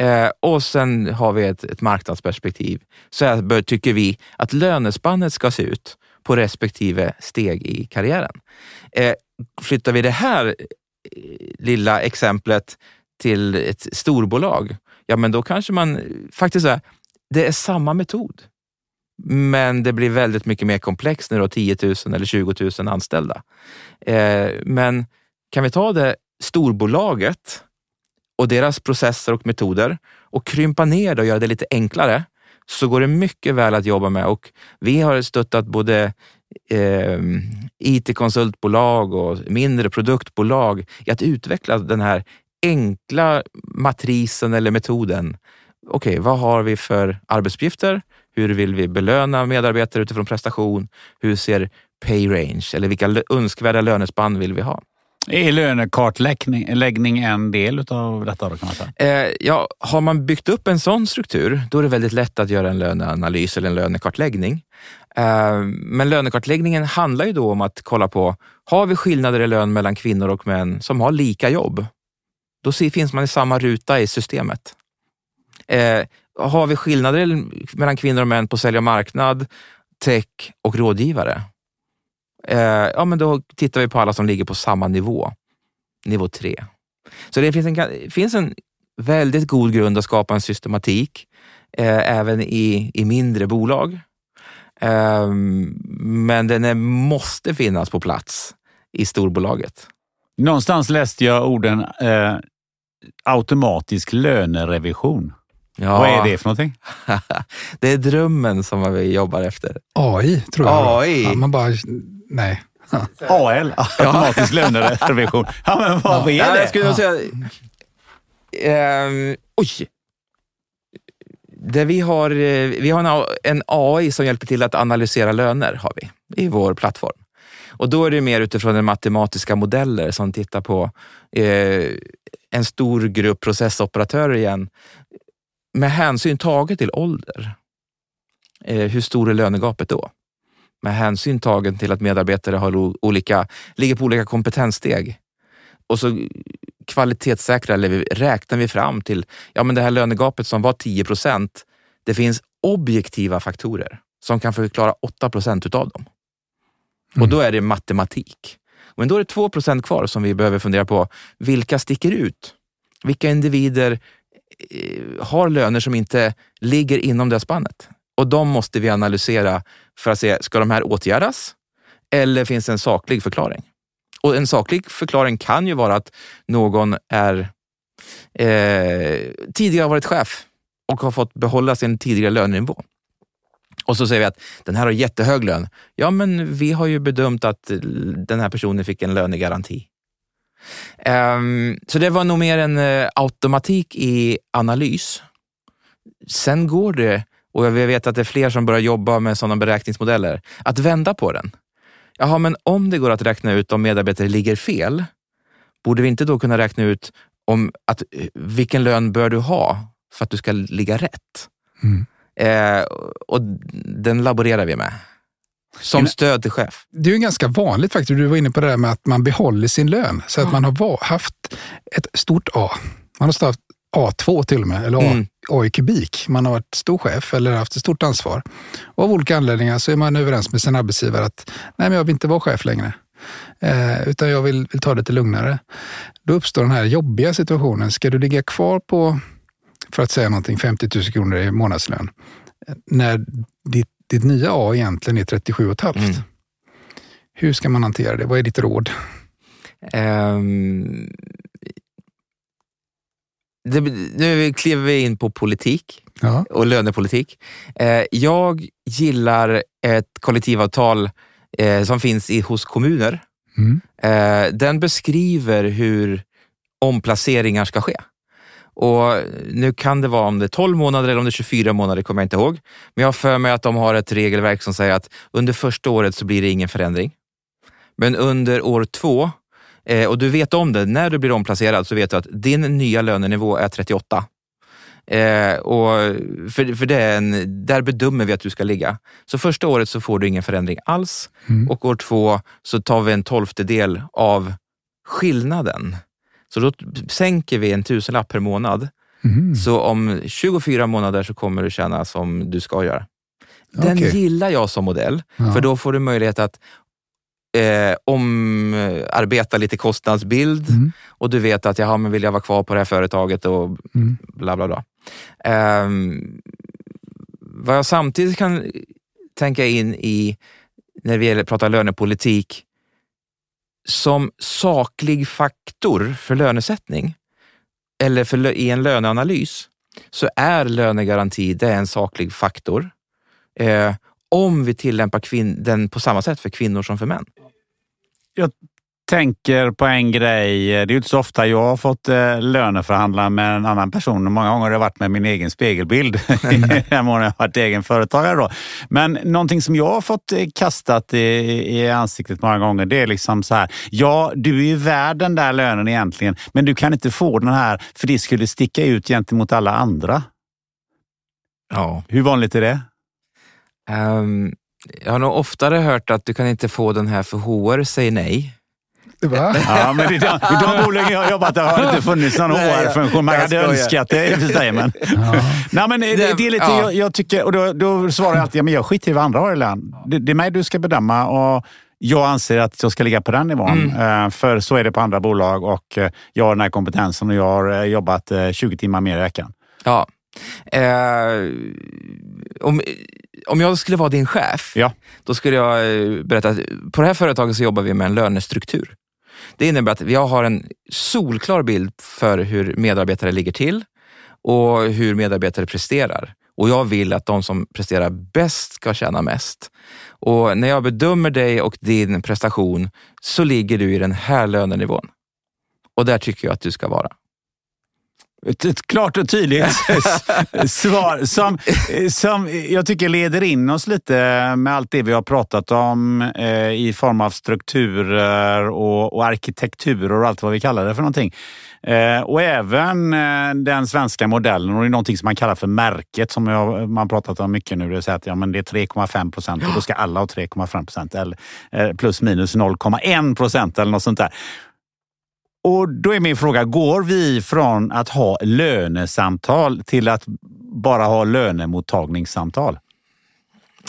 Eh, och sen har vi ett, ett marknadsperspektiv. Så här bör, tycker vi att lönespannet ska se ut på respektive steg i karriären. Eh, flyttar vi det här eh, lilla exemplet till ett storbolag, ja men då kanske man eh, faktiskt, är, det är samma metod. Men det blir väldigt mycket mer komplext när du har 10 000 eller 20 000 anställda. Eh, men kan vi ta det storbolaget och deras processer och metoder och krympa ner det och göra det lite enklare så går det mycket väl att jobba med och vi har stöttat både eh, IT-konsultbolag och mindre produktbolag i att utveckla den här enkla matrisen eller metoden. Okej, okay, vad har vi för arbetsuppgifter? Hur vill vi belöna medarbetare utifrån prestation? Hur ser pay range eller vilka önskvärda lönespann vill vi ha? Är lönekartläggning en del av detta? Då kan man säga? Eh, ja, har man byggt upp en sån struktur, då är det väldigt lätt att göra en löneanalys eller en lönekartläggning. Eh, men lönekartläggningen handlar ju då om att kolla på, har vi skillnader i lön mellan kvinnor och män som har lika jobb? Då finns man i samma ruta i systemet. Eh, har vi skillnader mellan kvinnor och män på sälj och marknad, tech och rådgivare? Eh, ja, men då tittar vi på alla som ligger på samma nivå, nivå 3. Så det finns en, finns en väldigt god grund att skapa en systematik eh, även i, i mindre bolag. Eh, men den är, måste finnas på plats i storbolaget. Någonstans läste jag orden eh, automatisk lönerevision. Ja. Vad är det för någonting? det är drömmen som vi jobbar efter. AI, tror jag. AI. Ja, man bara, nej. AL, automatisk lönerevision. Ja, men vad ja. är det? Jag skulle säga, eh, oj! Det vi, har, eh, vi har en AI som hjälper till att analysera löner har vi i vår plattform. Och då är det mer utifrån den matematiska modeller som tittar på eh, en stor grupp processoperatörer igen med hänsyn taget till ålder. Eh, hur stor är lönegapet då? Med hänsyn tagen till att medarbetare har olika, ligger på olika kompetenssteg. Och så kvalitetssäkrar, eller räknar vi fram till ja, men det här lönegapet som var 10 procent. Det finns objektiva faktorer som kan förklara 8 procent utav dem. Mm. Och då är det matematik. Men då är det 2 procent kvar som vi behöver fundera på. Vilka sticker ut? Vilka individer eh, har löner som inte ligger inom det spannet? Och de måste vi analysera för att se, ska de här åtgärdas? Eller finns det en saklig förklaring? Och en saklig förklaring kan ju vara att någon är eh, tidigare varit chef och har fått behålla sin tidigare lönenivå. Och så säger vi att den här har jättehög lön. Ja, men vi har ju bedömt att den här personen fick en lönegaranti. Um, så det var nog mer en eh, automatik i analys. Sen går det och jag vet att det är fler som börjar jobba med sådana beräkningsmodeller, att vända på den. Jaha, men om det går att räkna ut om medarbetare ligger fel, borde vi inte då kunna räkna ut om att, eh, vilken lön bör du ha för att du ska ligga rätt? Mm. Eh, och den laborerar vi med. Som stöd till chef. Det är ju ganska vanligt faktiskt, du var inne på det där med att man behåller sin lön. Så att man har haft ett stort A. Man har haft A2 till och med, eller A, mm. A i kubik. Man har varit stor chef eller haft ett stort ansvar. Och av olika anledningar så är man överens med sin arbetsgivare att nej, men jag vill inte vara chef längre. Eh, utan jag vill, vill ta det lite lugnare. Då uppstår den här jobbiga situationen. Ska du ligga kvar på, för att säga någonting, 50 000 kronor i månadslön när ditt, ditt nya A egentligen är 37,5? Mm. Hur ska man hantera det? Vad är ditt råd? Um, det, nu kliver vi in på politik ja. och lönepolitik. Eh, jag gillar ett kollektivavtal eh, som finns i, hos kommuner. Mm. Eh, den beskriver hur omplaceringar ska ske. Och Nu kan det vara om det är 12 månader eller om det är 24 månader, kommer jag inte ihåg. Men jag har för mig att de har ett regelverk som säger att under första året så blir det ingen förändring. Men under år två Eh, och du vet om det, när du blir omplacerad så vet du att din nya lönenivå är 38. Eh, och för, för det är en, där bedömer vi att du ska ligga. Så första året så får du ingen förändring alls mm. och år två så tar vi en tolftedel av skillnaden. Så då sänker vi en tusenlapp per månad. Mm. Så om 24 månader så kommer du tjäna som du ska göra. Den okay. gillar jag som modell, ja. för då får du möjlighet att eh, omarbeta lite kostnadsbild mm. och du vet att jaha, men vill jag vara kvar på det här företaget och mm. bla bla bla. Eh, vad jag samtidigt kan tänka in i när vi pratar lönepolitik som saklig faktor för lönesättning eller för, i en löneanalys så är lönegaranti det är en saklig faktor. Eh, om vi tillämpar den på samma sätt för kvinnor som för män. Jag tänker på en grej. Det är ju inte så ofta jag har fått eh, löneförhandla med en annan person. Många gånger har det varit med min egen spegelbild. Jag har varit egen företagare då. Men någonting som jag har fått eh, kastat i, i ansiktet många gånger, det är liksom så här. Ja, du är ju värd den där lönen egentligen, men du kan inte få den här för det skulle sticka ut gentemot alla andra. Ja. Hur vanligt är det? Um, jag har nog oftare hört att du kan inte få den här för HR säger nej. Va? Ja, men i de, i de bolagen jag har jobbat där har det inte funnits någon HR-funktion. Man hade önskat det i och för sig. Men, ja. Nej, men det, det är lite, ja. jag, jag, tycker, och då, då svarar jag alltid, ja, men jag skiter i vad andra har i lön. Det, det är mig du ska bedöma och jag anser att jag ska ligga på den nivån. Mm. Eh, för så är det på andra bolag och eh, jag har den här kompetensen och jag har eh, jobbat 20 timmar mer i veckan. Ja. Eh, om, om jag skulle vara din chef, ja. då skulle jag eh, berätta att på det här företaget så jobbar vi med en lönestruktur. Det innebär att vi har en solklar bild för hur medarbetare ligger till och hur medarbetare presterar. Och jag vill att de som presterar bäst ska tjäna mest. Och när jag bedömer dig och din prestation så ligger du i den här lönenivån. Och där tycker jag att du ska vara. Ett, ett, klart och tydligt svar som, som jag tycker leder in oss lite med allt det vi har pratat om eh, i form av strukturer och, och arkitekturer och allt vad vi kallar det för någonting. Eh, och även eh, den svenska modellen och det är någonting som man kallar för märket som jag, man pratat om mycket nu. Det vill säga att ja, men det är 3,5 procent och då ska alla ha 3,5 procent eller eh, plus minus 0,1 procent eller något sånt där. Och då är min fråga, går vi från att ha lönesamtal till att bara ha lönemottagningssamtal?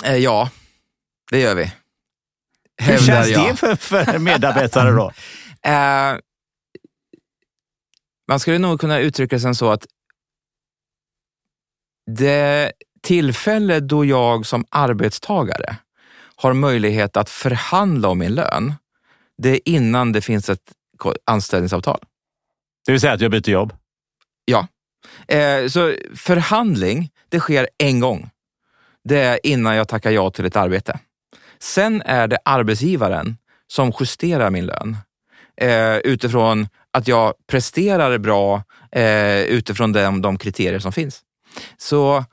Eh, ja, det gör vi. Hur känns jag. det för, för medarbetare då? eh, man skulle nog kunna uttrycka det så att det tillfälle då jag som arbetstagare har möjlighet att förhandla om min lön, det är innan det finns ett anställningsavtal. Det vill säga att jag byter jobb? Ja. Eh, så förhandling, det sker en gång. Det är innan jag tackar ja till ett arbete. Sen är det arbetsgivaren som justerar min lön eh, utifrån att jag presterar bra eh, utifrån de, de kriterier som finns. Så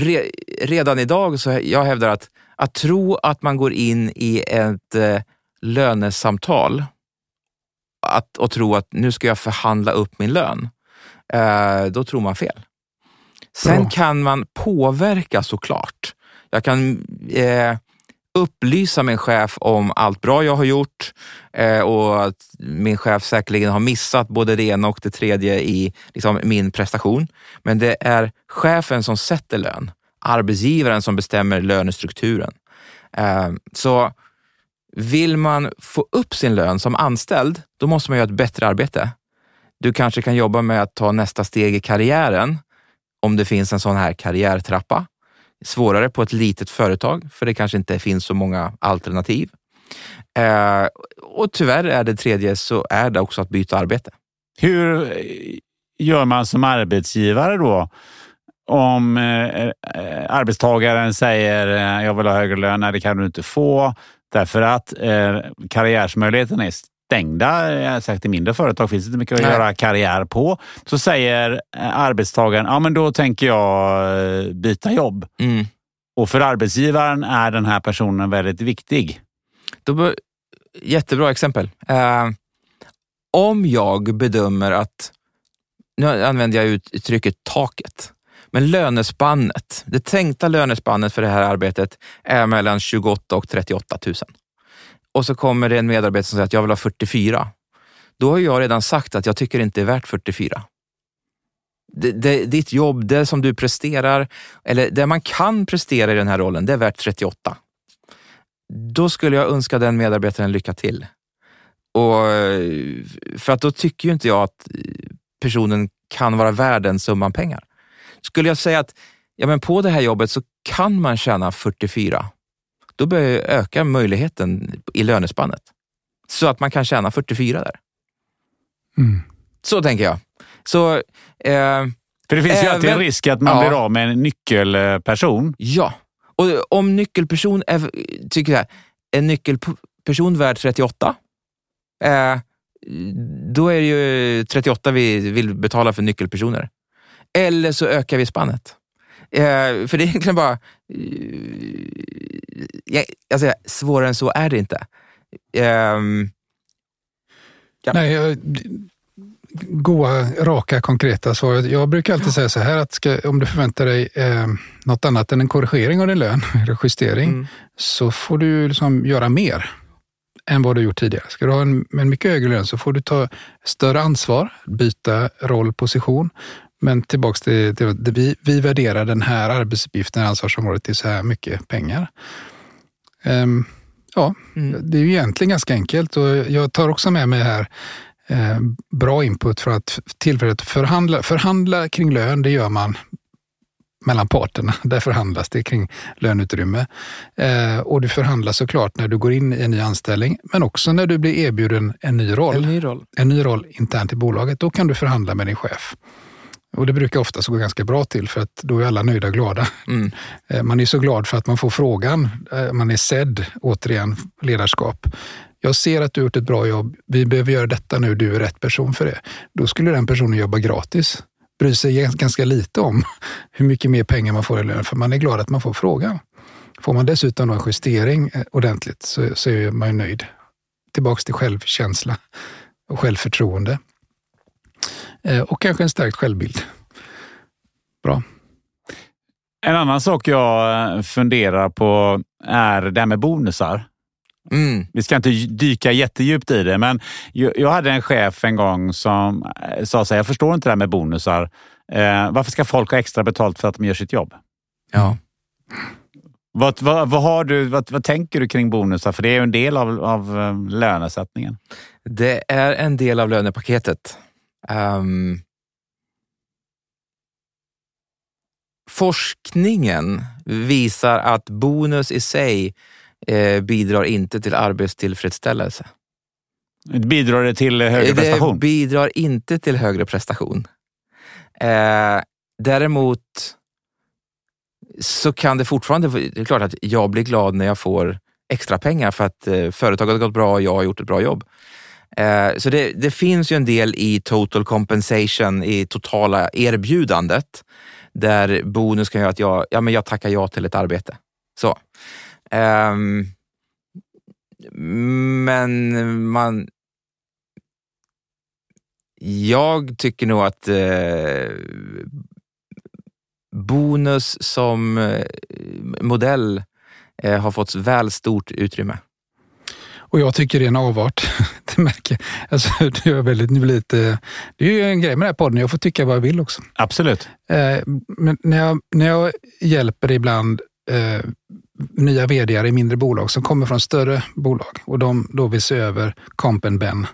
re, redan idag så jag hävdar att, att tro att man går in i ett eh, lönesamtal att, och tro att nu ska jag förhandla upp min lön, eh, då tror man fel. Sen Bra. kan man påverka såklart. Jag kan eh, upplysa min chef om allt bra jag har gjort eh, och att min chef säkerligen har missat både det ena och det tredje i liksom, min prestation. Men det är chefen som sätter lön, arbetsgivaren som bestämmer lönestrukturen. Eh, så vill man få upp sin lön som anställd, då måste man göra ett bättre arbete. Du kanske kan jobba med att ta nästa steg i karriären om det finns en sån här karriärtrappa svårare på ett litet företag, för det kanske inte finns så många alternativ. Eh, och tyvärr är det tredje så är det också att byta arbete. Hur eh, gör man som arbetsgivare då? Om eh, eh arbetstagaren säger eh, jag vill ha högre lön, nej det kan du inte få därför att eh, karriärsmöjligheterna är stängda. Sagt, I mindre företag finns det inte mycket att Nej. göra karriär på. Så säger eh, arbetstagaren, ja men då tänker jag eh, byta jobb. Mm. Och för arbetsgivaren är den här personen väldigt viktig. Då, jättebra exempel. Uh, om jag bedömer att, nu använder jag uttrycket taket, men lönespannet, det tänkta lönespannet för det här arbetet är mellan 28 och 38 000 och så kommer det en medarbetare som säger att jag vill ha 44. Då har jag redan sagt att jag tycker inte det är värt 44. Det, det, ditt jobb, det som du presterar, eller det man kan prestera i den här rollen, det är värt 38. Då skulle jag önska den medarbetaren lycka till. Och, eh, för att då tycker ju inte jag att eh, personen kan vara värd den summan pengar. Skulle jag säga att ja, men på det här jobbet så kan man tjäna 44, då börjar jag öka möjligheten i lönespannet. Så att man kan tjäna 44 där. Mm. Så tänker jag. Så, eh, För det finns även, ju alltid en risk att man ja, blir av med en nyckelperson. Ja, och om nyckelperson är, tycker jag, en nyckelperson värd 38, eh, då är det ju 38 vi vill betala för nyckelpersoner. Eller så ökar vi spannet. Eh, för det är egentligen bara... Eh, alltså, svårare än så är det inte. Eh, ja. Nej, goa, raka, konkreta svar. Jag brukar alltid säga så här att ska, om du förväntar dig eh, något annat än en korrigering av din lön, eller justering, mm. så får du liksom göra mer än vad du gjort tidigare. Ska du ha en, en mycket högre lön så får du ta större ansvar, byta roll, position men tillbaks till, till, vi, vi värderar den här arbetsuppgiften, ansvarsområdet till så här mycket pengar. Um, ja, mm. det är ju egentligen ganska enkelt och jag tar också med mig här eh, bra input för att tillfället förhandla, förhandla kring lön, det gör man mellan parterna. Där förhandlas det kring löneutrymme. Eh, och du förhandlar såklart när du går in i en ny anställning, men också när du blir erbjuden en ny roll. En ny roll, en ny roll internt i bolaget. Då kan du förhandla med din chef. Och det brukar oftast gå ganska bra till för att då är alla nöjda och glada. Mm. Eh, man är så glad för att man får frågan. Eh, man är sedd, återigen, ledarskap. Jag ser att du har gjort ett bra jobb. Vi behöver göra detta nu. Du är rätt person för det. Då skulle den personen jobba gratis. Bry sig ganska lite om hur mycket mer pengar man får i lön, för man är glad att man får frågan. Får man dessutom en justering eh, ordentligt så, så är man nöjd. Tillbaks till självkänsla och självförtroende. Eh, och kanske en stärkt självbild. Bra. En annan sak jag eh, funderar på är det här med bonusar. Mm. Vi ska inte dyka jättedjupt i det, men jag hade en chef en gång som eh, sa så här, jag förstår inte det här med bonusar. varför ska folk ha extra betalt för att de gör sitt jobb? Ja. Vad, vad, vad, har du, vad, vad, tänker du kring bonusar? För det är ju en del av, av lönesättningen. Det är en del av lönepaketet. Um, forskningen visar att bonus i sig eh, bidrar inte till arbetstillfredsställelse. Bidrar det till högre prestation? Det bidrar inte till högre prestation. Eh, däremot så kan det fortfarande, det är klart att jag blir glad när jag får extra pengar för att eh, företaget har gått bra och jag har gjort ett bra jobb. Eh, så det, det, finns ju en del i total compensation, i totala erbjudandet. där bonus kan göra att jag, ja, men jag tackar ja till ett arbete. Så. Um, men man... Jag tycker nog att eh, bonus som eh, modell eh, har fått väl stort utrymme. Och jag tycker det är en avart. Det märker alltså, det är väldigt lite, det är ju en grej med den här podden, jag får tycka vad jag vill också. Absolut. Eh, men när jag, när jag hjälper ibland eh, nya vd i mindre bolag som kommer från större bolag och de då vill se över kompen Ben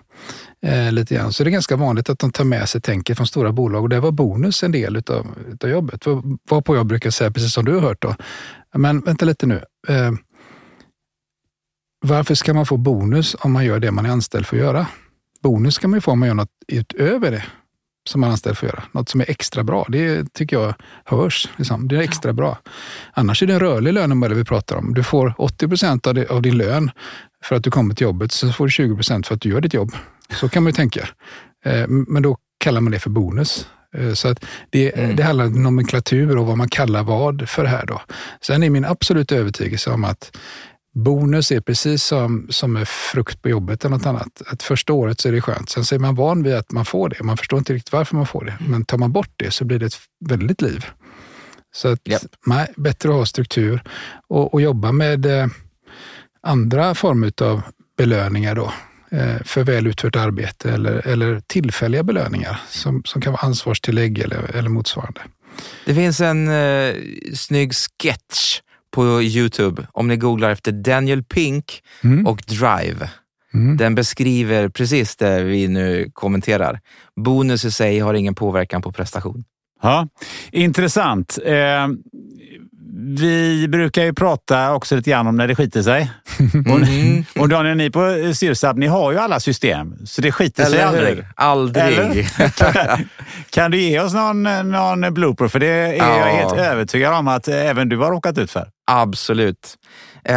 eh, lite grann. Så det är ganska vanligt att de tar med sig tänket från stora bolag och det var bonus en del utav, utav jobbet. Varpå jag brukar säga, precis som du har hört då, men vänta lite nu. Eh, varför ska man få bonus om man gör det man är anställd för att göra? Bonus kan man ju få om man gör något utöver det som man är anställd för att göra. Något som är extra bra. Det tycker jag hörs. Liksom. Det är extra bra. Annars är det en rörlig lönemodell vi pratar om. Du får 80 procent av, av din lön för att du kommer till jobbet, så får du 20 procent för att du gör ditt jobb. Så kan man ju tänka. Eh, men då kallar man det för bonus. Eh, så att det, mm. det handlar om nomenklatur och vad man kallar vad för det här. Då. Sen är min absoluta övertygelse om att Bonus är precis som, som med frukt på jobbet eller något annat. Att första året så är det skönt. Sen så är man van vid att man får det. Man förstår inte riktigt varför man får det. Men tar man bort det så blir det ett väldigt liv. Så att, yep. nej, bättre att ha struktur och, och jobba med eh, andra former av belöningar då eh, för väl utfört arbete eller, eller tillfälliga belöningar som, som kan vara ansvarstillägg eller, eller motsvarande. Det finns en eh, snygg sketch på Youtube om ni googlar efter Daniel Pink mm. och Drive. Mm. Den beskriver precis det vi nu kommenterar. Bonus i sig har ingen påverkan på prestation. Ja, Intressant. Eh, vi brukar ju prata också lite grann om när det skiter sig. Mm. Och, och Daniel, ni på Syrsab, ni har ju alla system, så det skiter Eller sig aldrig. Hur? Aldrig. Eller? kan du ge oss någon, någon blooper? För det är ja. jag helt övertygad om att även du har råkat ut för. Absolut. Eh,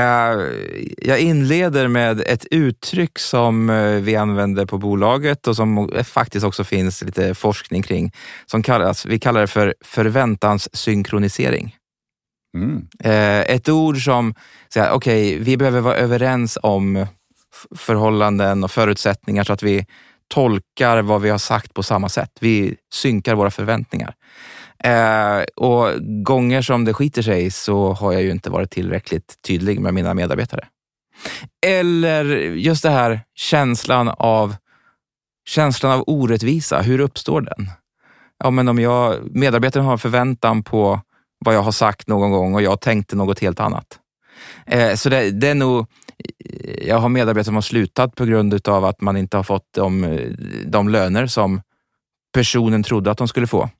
jag inleder med ett uttryck som eh, vi använder på bolaget och som faktiskt också finns lite forskning kring. Som kallas, vi kallar det för förväntanssynkronisering. Mm. Ett ord som okej, okay, vi behöver vara överens om förhållanden och förutsättningar så att vi tolkar vad vi har sagt på samma sätt. Vi synkar våra förväntningar. Eh, och gånger som det skiter sig så har jag ju inte varit tillräckligt tydlig med mina medarbetare. Eller just det här känslan av, känslan av orättvisa. Hur uppstår den? Ja, men om jag, medarbetaren har förväntan på vad jag har sagt någon gång och jag tänkte något helt annat. Eh, så det, det, är nog, jag har medarbetare som har slutat på grund av att man inte har fått de, de löner som personen trodde att de skulle få.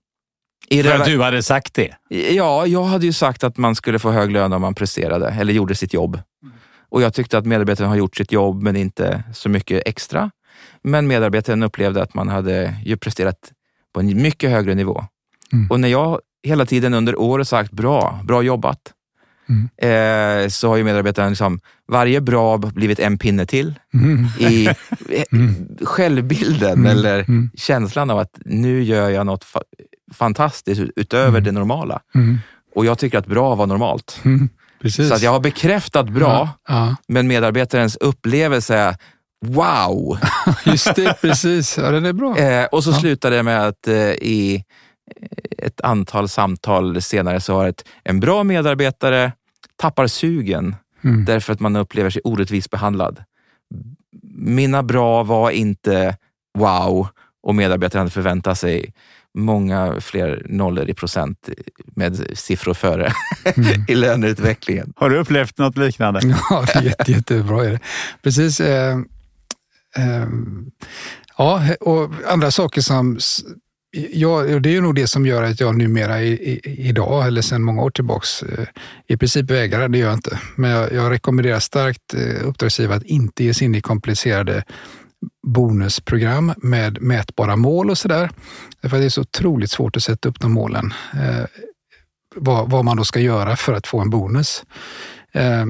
I För att du hade sagt det? Ja, jag hade ju sagt att man skulle få hög lön om man presterade eller gjorde sitt jobb. Och jag tyckte att medarbetaren har gjort sitt jobb, men inte så mycket extra. Men medarbetaren upplevde att man hade ju presterat på en mycket högre nivå. Mm. Och när jag hela tiden under året sagt bra, bra jobbat, mm. eh, så har ju medarbetaren liksom, varje bra blivit en pinne till mm. i eh, mm. självbilden mm. eller mm. känslan av att nu gör jag något fa fantastiskt utöver mm. det normala. Och jag tycker att bra var normalt. Så att jag har bekräftat bra, ja, ja. men medarbetarens upplevelse är wow! Just det, precis. Ja, den är bra. Eh, och så ja. slutade det med att eh, i ett antal samtal senare så har ett, en bra medarbetare tappar sugen mm. därför att man upplever sig orättvist behandlad. Mina bra var inte wow och medarbetaren hade förväntat sig många fler nollor i procent med siffror före mm. i löneutvecklingen. Har du upplevt något liknande? Ja, det är jätte, jättebra. Är det. Precis. Eh, eh, ja, och andra saker som Ja, det är nog det som gör att jag numera i, i, idag, eller sedan många år tillbaks, eh, i princip vägrar. Det gör jag inte. Men jag, jag rekommenderar starkt eh, uppdragsgivare att inte ge sig in i komplicerade bonusprogram med mätbara mål och sådär. Därför att det är så otroligt svårt att sätta upp de målen. Eh, vad, vad, man då ska göra för att få en bonus. Eh,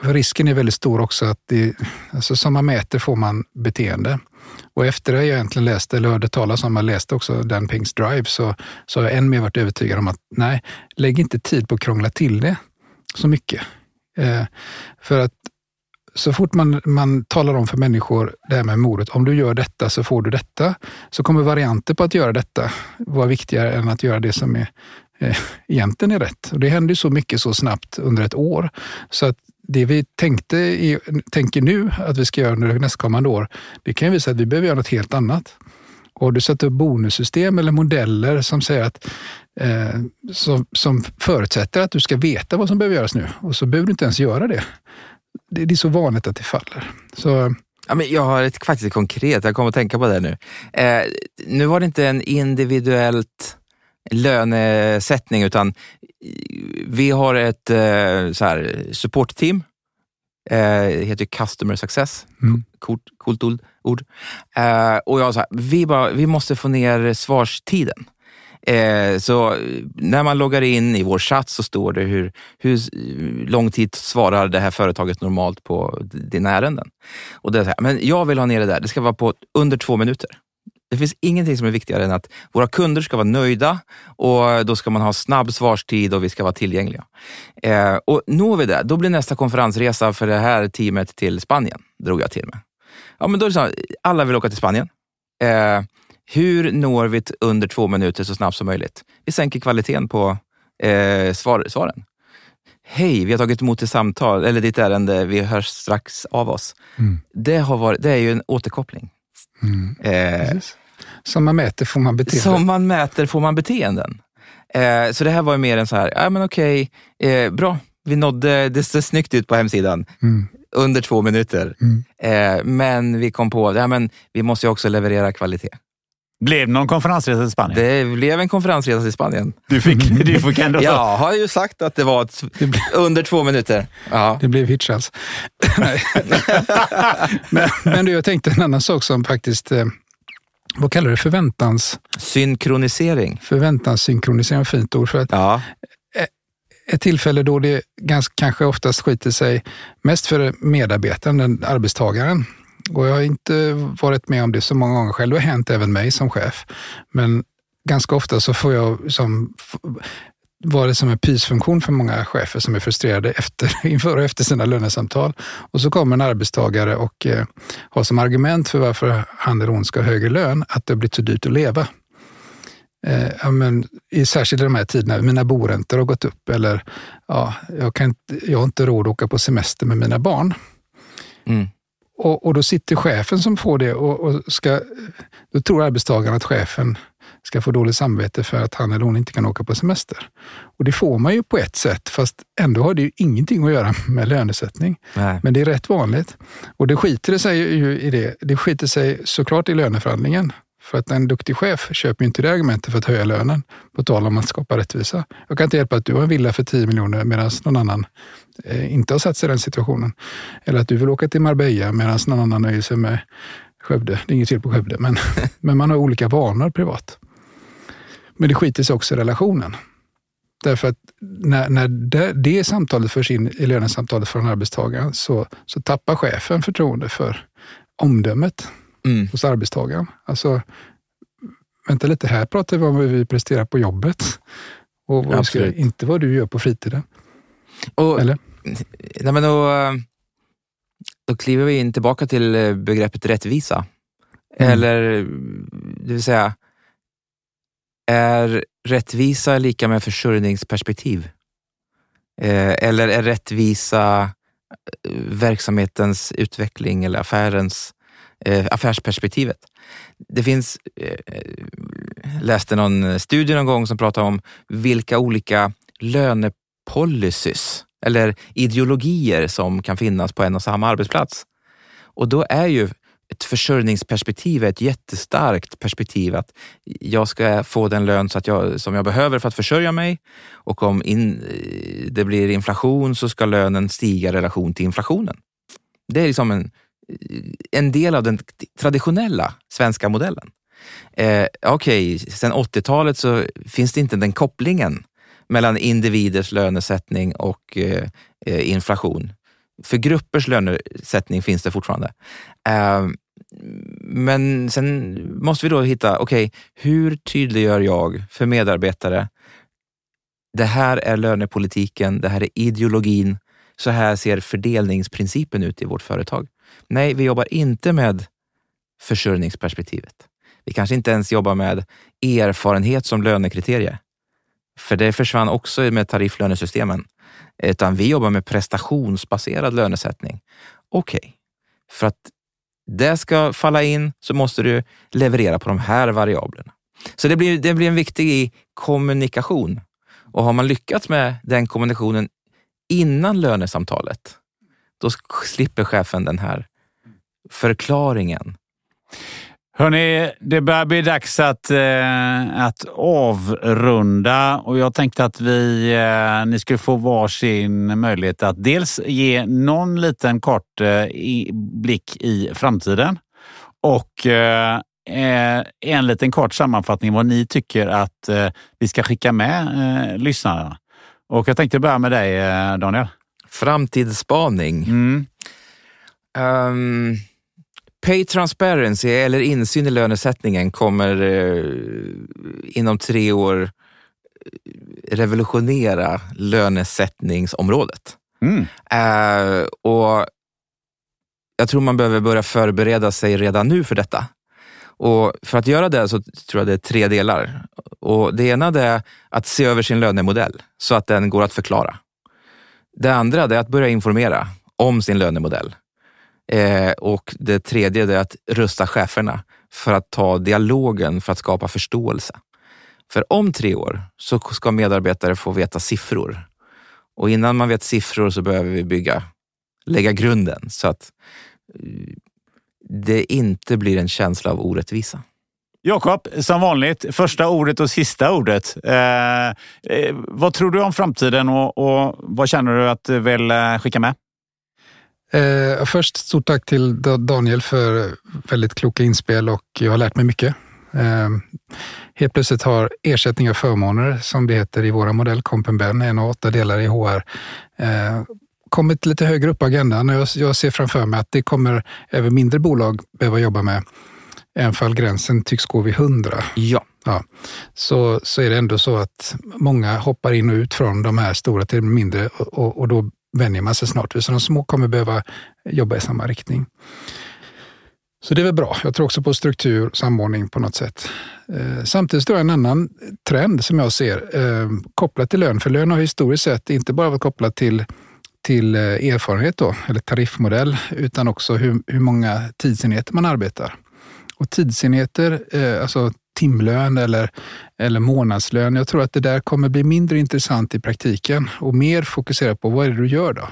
risken är väldigt stor också att det, alltså som man mäter får man beteende. Och efter det jag egentligen läste, eller hörde talas om, jag läste också Dan Pinks Drive, så, så har jag än mer varit övertygad om att nej, lägg inte tid på att krångla till det så mycket. Eh, för att så fort man, man talar om för människor det här med mordet, om du gör detta så får du detta, så kommer varianter på att göra detta vara viktigare än att göra det som är, eh, egentligen är rätt. Och det händer så mycket så snabbt under ett år. Så att det vi tänkte i, tänker nu att vi ska göra under nästkommande år, det kan ju visa att vi behöver göra något helt annat. Och du satt upp bonussystem eller modeller som säger att eh, som, som förutsätter att du ska veta vad som behöver göras nu och så behöver du inte ens göra det. Det, det är så vanligt att det faller. Så, Ja, men jag har ett faktiskt konkret, jag kommer att tänka på det nu. Eh, nu var det inte en individuellt lönesättning utan vi har ett eh, så här, supportteam. Eh, det heter Customer Success. Mm. Coolt, coolt ord. Eh, och jag sa, vi, bara, vi måste få ner svarstiden. Eh, så när man loggar in i vår chatt så står det hur, hur lång tid svarar det här företaget normalt på dina ärenden. Och det är här, men jag vill ha ner det där, det ska vara på under två minuter. Det finns ingenting som är viktigare än att våra kunder ska vara nöjda och då ska man ha snabb svarstid och vi ska vara tillgängliga. Eh, och når vi det, då blir nästa konferensresa för det här teamet till Spanien, drog jag till med. Ja, men då är det så, alla vill åka till Spanien. Eh, hur når vi under två minuter så snabbt som möjligt? Vi sänker kvaliteten på eh, svar, svaren. Hej, vi har tagit emot ett samtal, eller ditt ärende, vi hörs strax av oss. Mm. Det, har varit, det är ju en återkoppling. Mm. Eh, Som man mäter får man beteende. som man mäter får man beteenden. Eh, så det här var ju mer en så här, ja men okej, eh, bra, vi nådde, det ser snyggt ut på hemsidan. Mm. Under två minuter. Mm. Eh, men vi kom på, ja men vi måste ju också leverera kvalitet. Blev någon konferensresa till Spanien? Det blev en konferensresa till Spanien. Du fick, du fick ändå... Jag har ju sagt att det var ett, under två minuter. Ja. Det blev Hitchhals. Men, men du, jag tänkte en annan sak som faktiskt, eh, vad kallar du det, förväntans, Synkronisering. förväntanssynkronisering, ett fint ord. För att Ja. ett tillfälle då det ganska, kanske oftast skiter sig mest för medarbetaren, den, arbetstagaren. Och jag har inte varit med om det så många gånger själv. Det har hänt även mig som chef. Men ganska ofta så får jag som var det som en pysfunktion för många chefer som är frustrerade efter, inför och efter sina lönesamtal. Och så kommer en arbetstagare och eh, har som argument för varför han eller hon ska ha högre lön att det har blivit så dyrt att leva. Eh, ja, men, i, särskilt i de här tiderna, mina boräntor har gått upp eller ja, jag, kan inte, jag har inte råd att åka på semester med mina barn. Mm. Och, och då sitter chefen som får det och, och ska, då tror arbetstagaren att chefen ska få dåligt samvete för att han eller hon inte kan åka på semester. Och det får man ju på ett sätt, fast ändå har det ju ingenting att göra med lönesättning. Nej. Men det är rätt vanligt. Och det skiter sig ju i det. Det skiter sig såklart i löneförhandlingen. För att en duktig chef köper ju inte det argumentet för att höja lönen, på tal om att skapa rättvisa. Jag kan inte hjälpa att du har en villa för 10 miljoner medan någon annan eh, inte har satt sig i den situationen. Eller att du vill åka till Marbella medan någon annan nöjer sig med Skövde. Det är inget fel på Skövde, men, men man har olika vanor privat. Men det skiter sig också i relationen. Därför att när, när det, det samtalet förs in i lönesamtalet från arbetstagaren så, så tappar chefen förtroende för omdömet Mm. hos arbetstagaren. Alltså, vänta lite, här pratar vi om vad vi presterar på jobbet. Och vad ska, inte vad du gör på fritiden. Och, Eller? nej, men då, då kliver vi in tillbaka till eh, begreppet rättvisa. Mm. Eller, det vill säga, är rättvisa lika med försörjningsperspektiv? Eh, eller är rättvisa eh, verksamhetens utveckling eller affärens eh, affärsperspektivet? Det finns, eh, läste någon studie någon gång som pratade om vilka olika lönepolicys eller ideologier som kan finnas på en och samma arbetsplats. Och då är ju ett försörjningsperspektiv ett jättestarkt perspektiv att jag ska få den lön så att jag, som jag behöver för att försörja mig och om in, eh, det blir inflation så ska lönen stiga i relation till inflationen. Det är liksom en, en del av den traditionella svenska modellen. Eh, Okej, okay, sen 80-talet så finns det inte den kopplingen mellan individers lönesättning och eh, eh, inflation. För gruppers lönesättning finns det fortfarande. Eh, men sen måste vi då hitta, okej, okay, hur tydliggör jag för medarbetare, det här är lönepolitiken, det här är ideologin, så här ser fördelningsprincipen ut i vårt företag. Nej, vi jobbar inte med försörjningsperspektivet. Vi kanske inte ens jobbar med erfarenhet som lönekriterie, För det försvann också med tarifflönesystemen. Utan vi jobbar med prestationsbaserad lönesättning. Okej, okay. för att det ska falla in så måste du leverera på de här variablerna. Så det blir, det blir en viktig kommunikation. Och har man lyckats med den kommunikationen innan lönesamtalet, då slipper chefen den här förklaringen. Hörni, det börjar bli dags att, eh, att avrunda och jag tänkte att vi, eh, ni skulle få varsin möjlighet att dels ge någon liten kort eh, i, blick i framtiden och eh, eh en liten kort sammanfattning vad ni tycker att eh, vi ska skicka med eh, lyssnarna. Och jag tänkte börja med dig eh, Daniel. Framtidsspaning. Mm. Um Pay transparency eller insyn i lönesättningen kommer eh, inom tre år eh, revolutionera lönesättningsområdet. Mm. Eh, och jag tror man behöver börja förbereda sig redan nu för detta. Och för att göra det så tror jag det är tre delar. Och det ena är att se över sin lönemodell så att den går att förklara. Det andra är att börja informera om sin lönemodell. Eh, och det tredje är att rusta cheferna för att ta dialogen för att skapa förståelse. För om tre år så ska medarbetare få veta siffror. Och innan man vet siffror så behöver vi bygga, lägga grunden så att eh, det inte blir en känsla av orättvisa. Jakob, som vanligt, första ordet och sista ordet. Eh, eh, vad tror du om framtiden och, och vad känner du att du vill eh, skicka med? Eh, först stort tack till Daniel för väldigt kloka inspel och jag har lärt mig mycket. Eh, helt plötsligt har ersättning och förmåner, som det heter i våra modell, Compenben, en av åtta delar i HR, eh, kommit lite högre upp på agendan. Jag, jag ser framför mig att det kommer även mindre bolag behöva jobba med, även fall gränsen tycks gå vid hundra. Ja. Ja, så, så är det ändå så att många hoppar in och ut från de här stora till mindre och, och då vänjer man sig snart vid. Så de små kommer behöva jobba i samma riktning. Så det är väl bra. Jag tror också på struktur och samordning på något sätt. Eh, samtidigt står en annan trend som jag ser eh, kopplat till lön. För lön har historiskt sett inte bara varit kopplat till, till eh, erfarenhet då, eller tariffmodell, utan också hur, hur många tidsenheter man arbetar. Och tidsenheter, eh, alltså timlön eller, eller månadslön. Jag tror att det där kommer bli mindre intressant i praktiken och mer fokuserat på vad är det du gör då?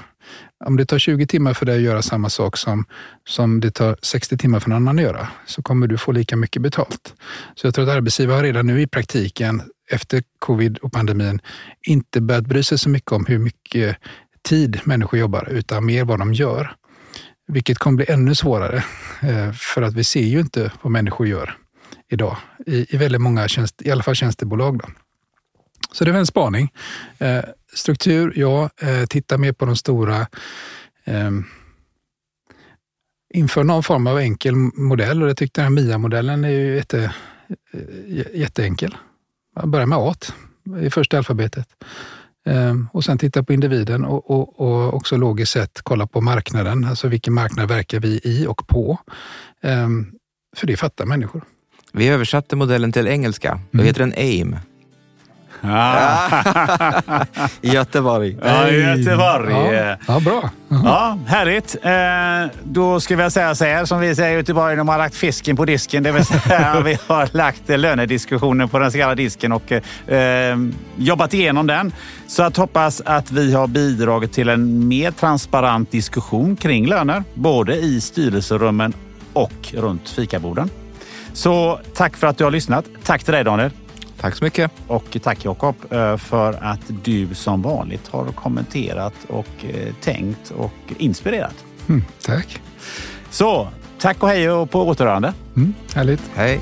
Om det tar 20 timmar för dig att göra samma sak som, som det tar 60 timmar för någon annan att göra, så kommer du få lika mycket betalt. Så jag tror att arbetsgivare redan nu i praktiken, efter covid och pandemin, inte börjat bry sig så mycket om hur mycket tid människor jobbar, utan mer vad de gör. Vilket kommer bli ännu svårare, eh, för att vi ser ju inte vad människor gör idag i, i väldigt många tjänst, i alla fall tjänstebolag. Då. Så det är en spaning. Eh, struktur, ja. Eh, titta mer på de stora. Ehm, inför någon form av enkel modell och jag tyckte den här MIA-modellen är ju jätte, jätteenkel. Man börjar med A i första alfabetet. Ehm, och sen titta på individen och, och, och, också logiskt sett kolla på marknaden. Alltså vilken marknad verkar vi i och på? Ehm, för det fattar människor. Vi översatte modellen till engelska. Då mm. heter den AIM. Ah. Göteborg. Ja, Göteborg. Ja, ja bra. Uh -huh. Ja, härligt. Eh, då ska vi säga så här som vi säger i Göteborg, de har lagt fisken på disken. Det vill säga vi har lagt lönediskussionen på den så kallade disken och eh, jobbat igenom den. Så att hoppas att vi har bidragit till en mer transparent diskussion kring löner, både i styrelserummen och runt fikaborden. Så tack för att du har lyssnat. Tack till dig Daniel. Tack så mycket. Och tack Jakob eh, för att du som vanligt har kommenterat och eh, tänkt och inspirerat. Mm, tack. Så tack och hej och på återhörande. Mm, härligt. Hej.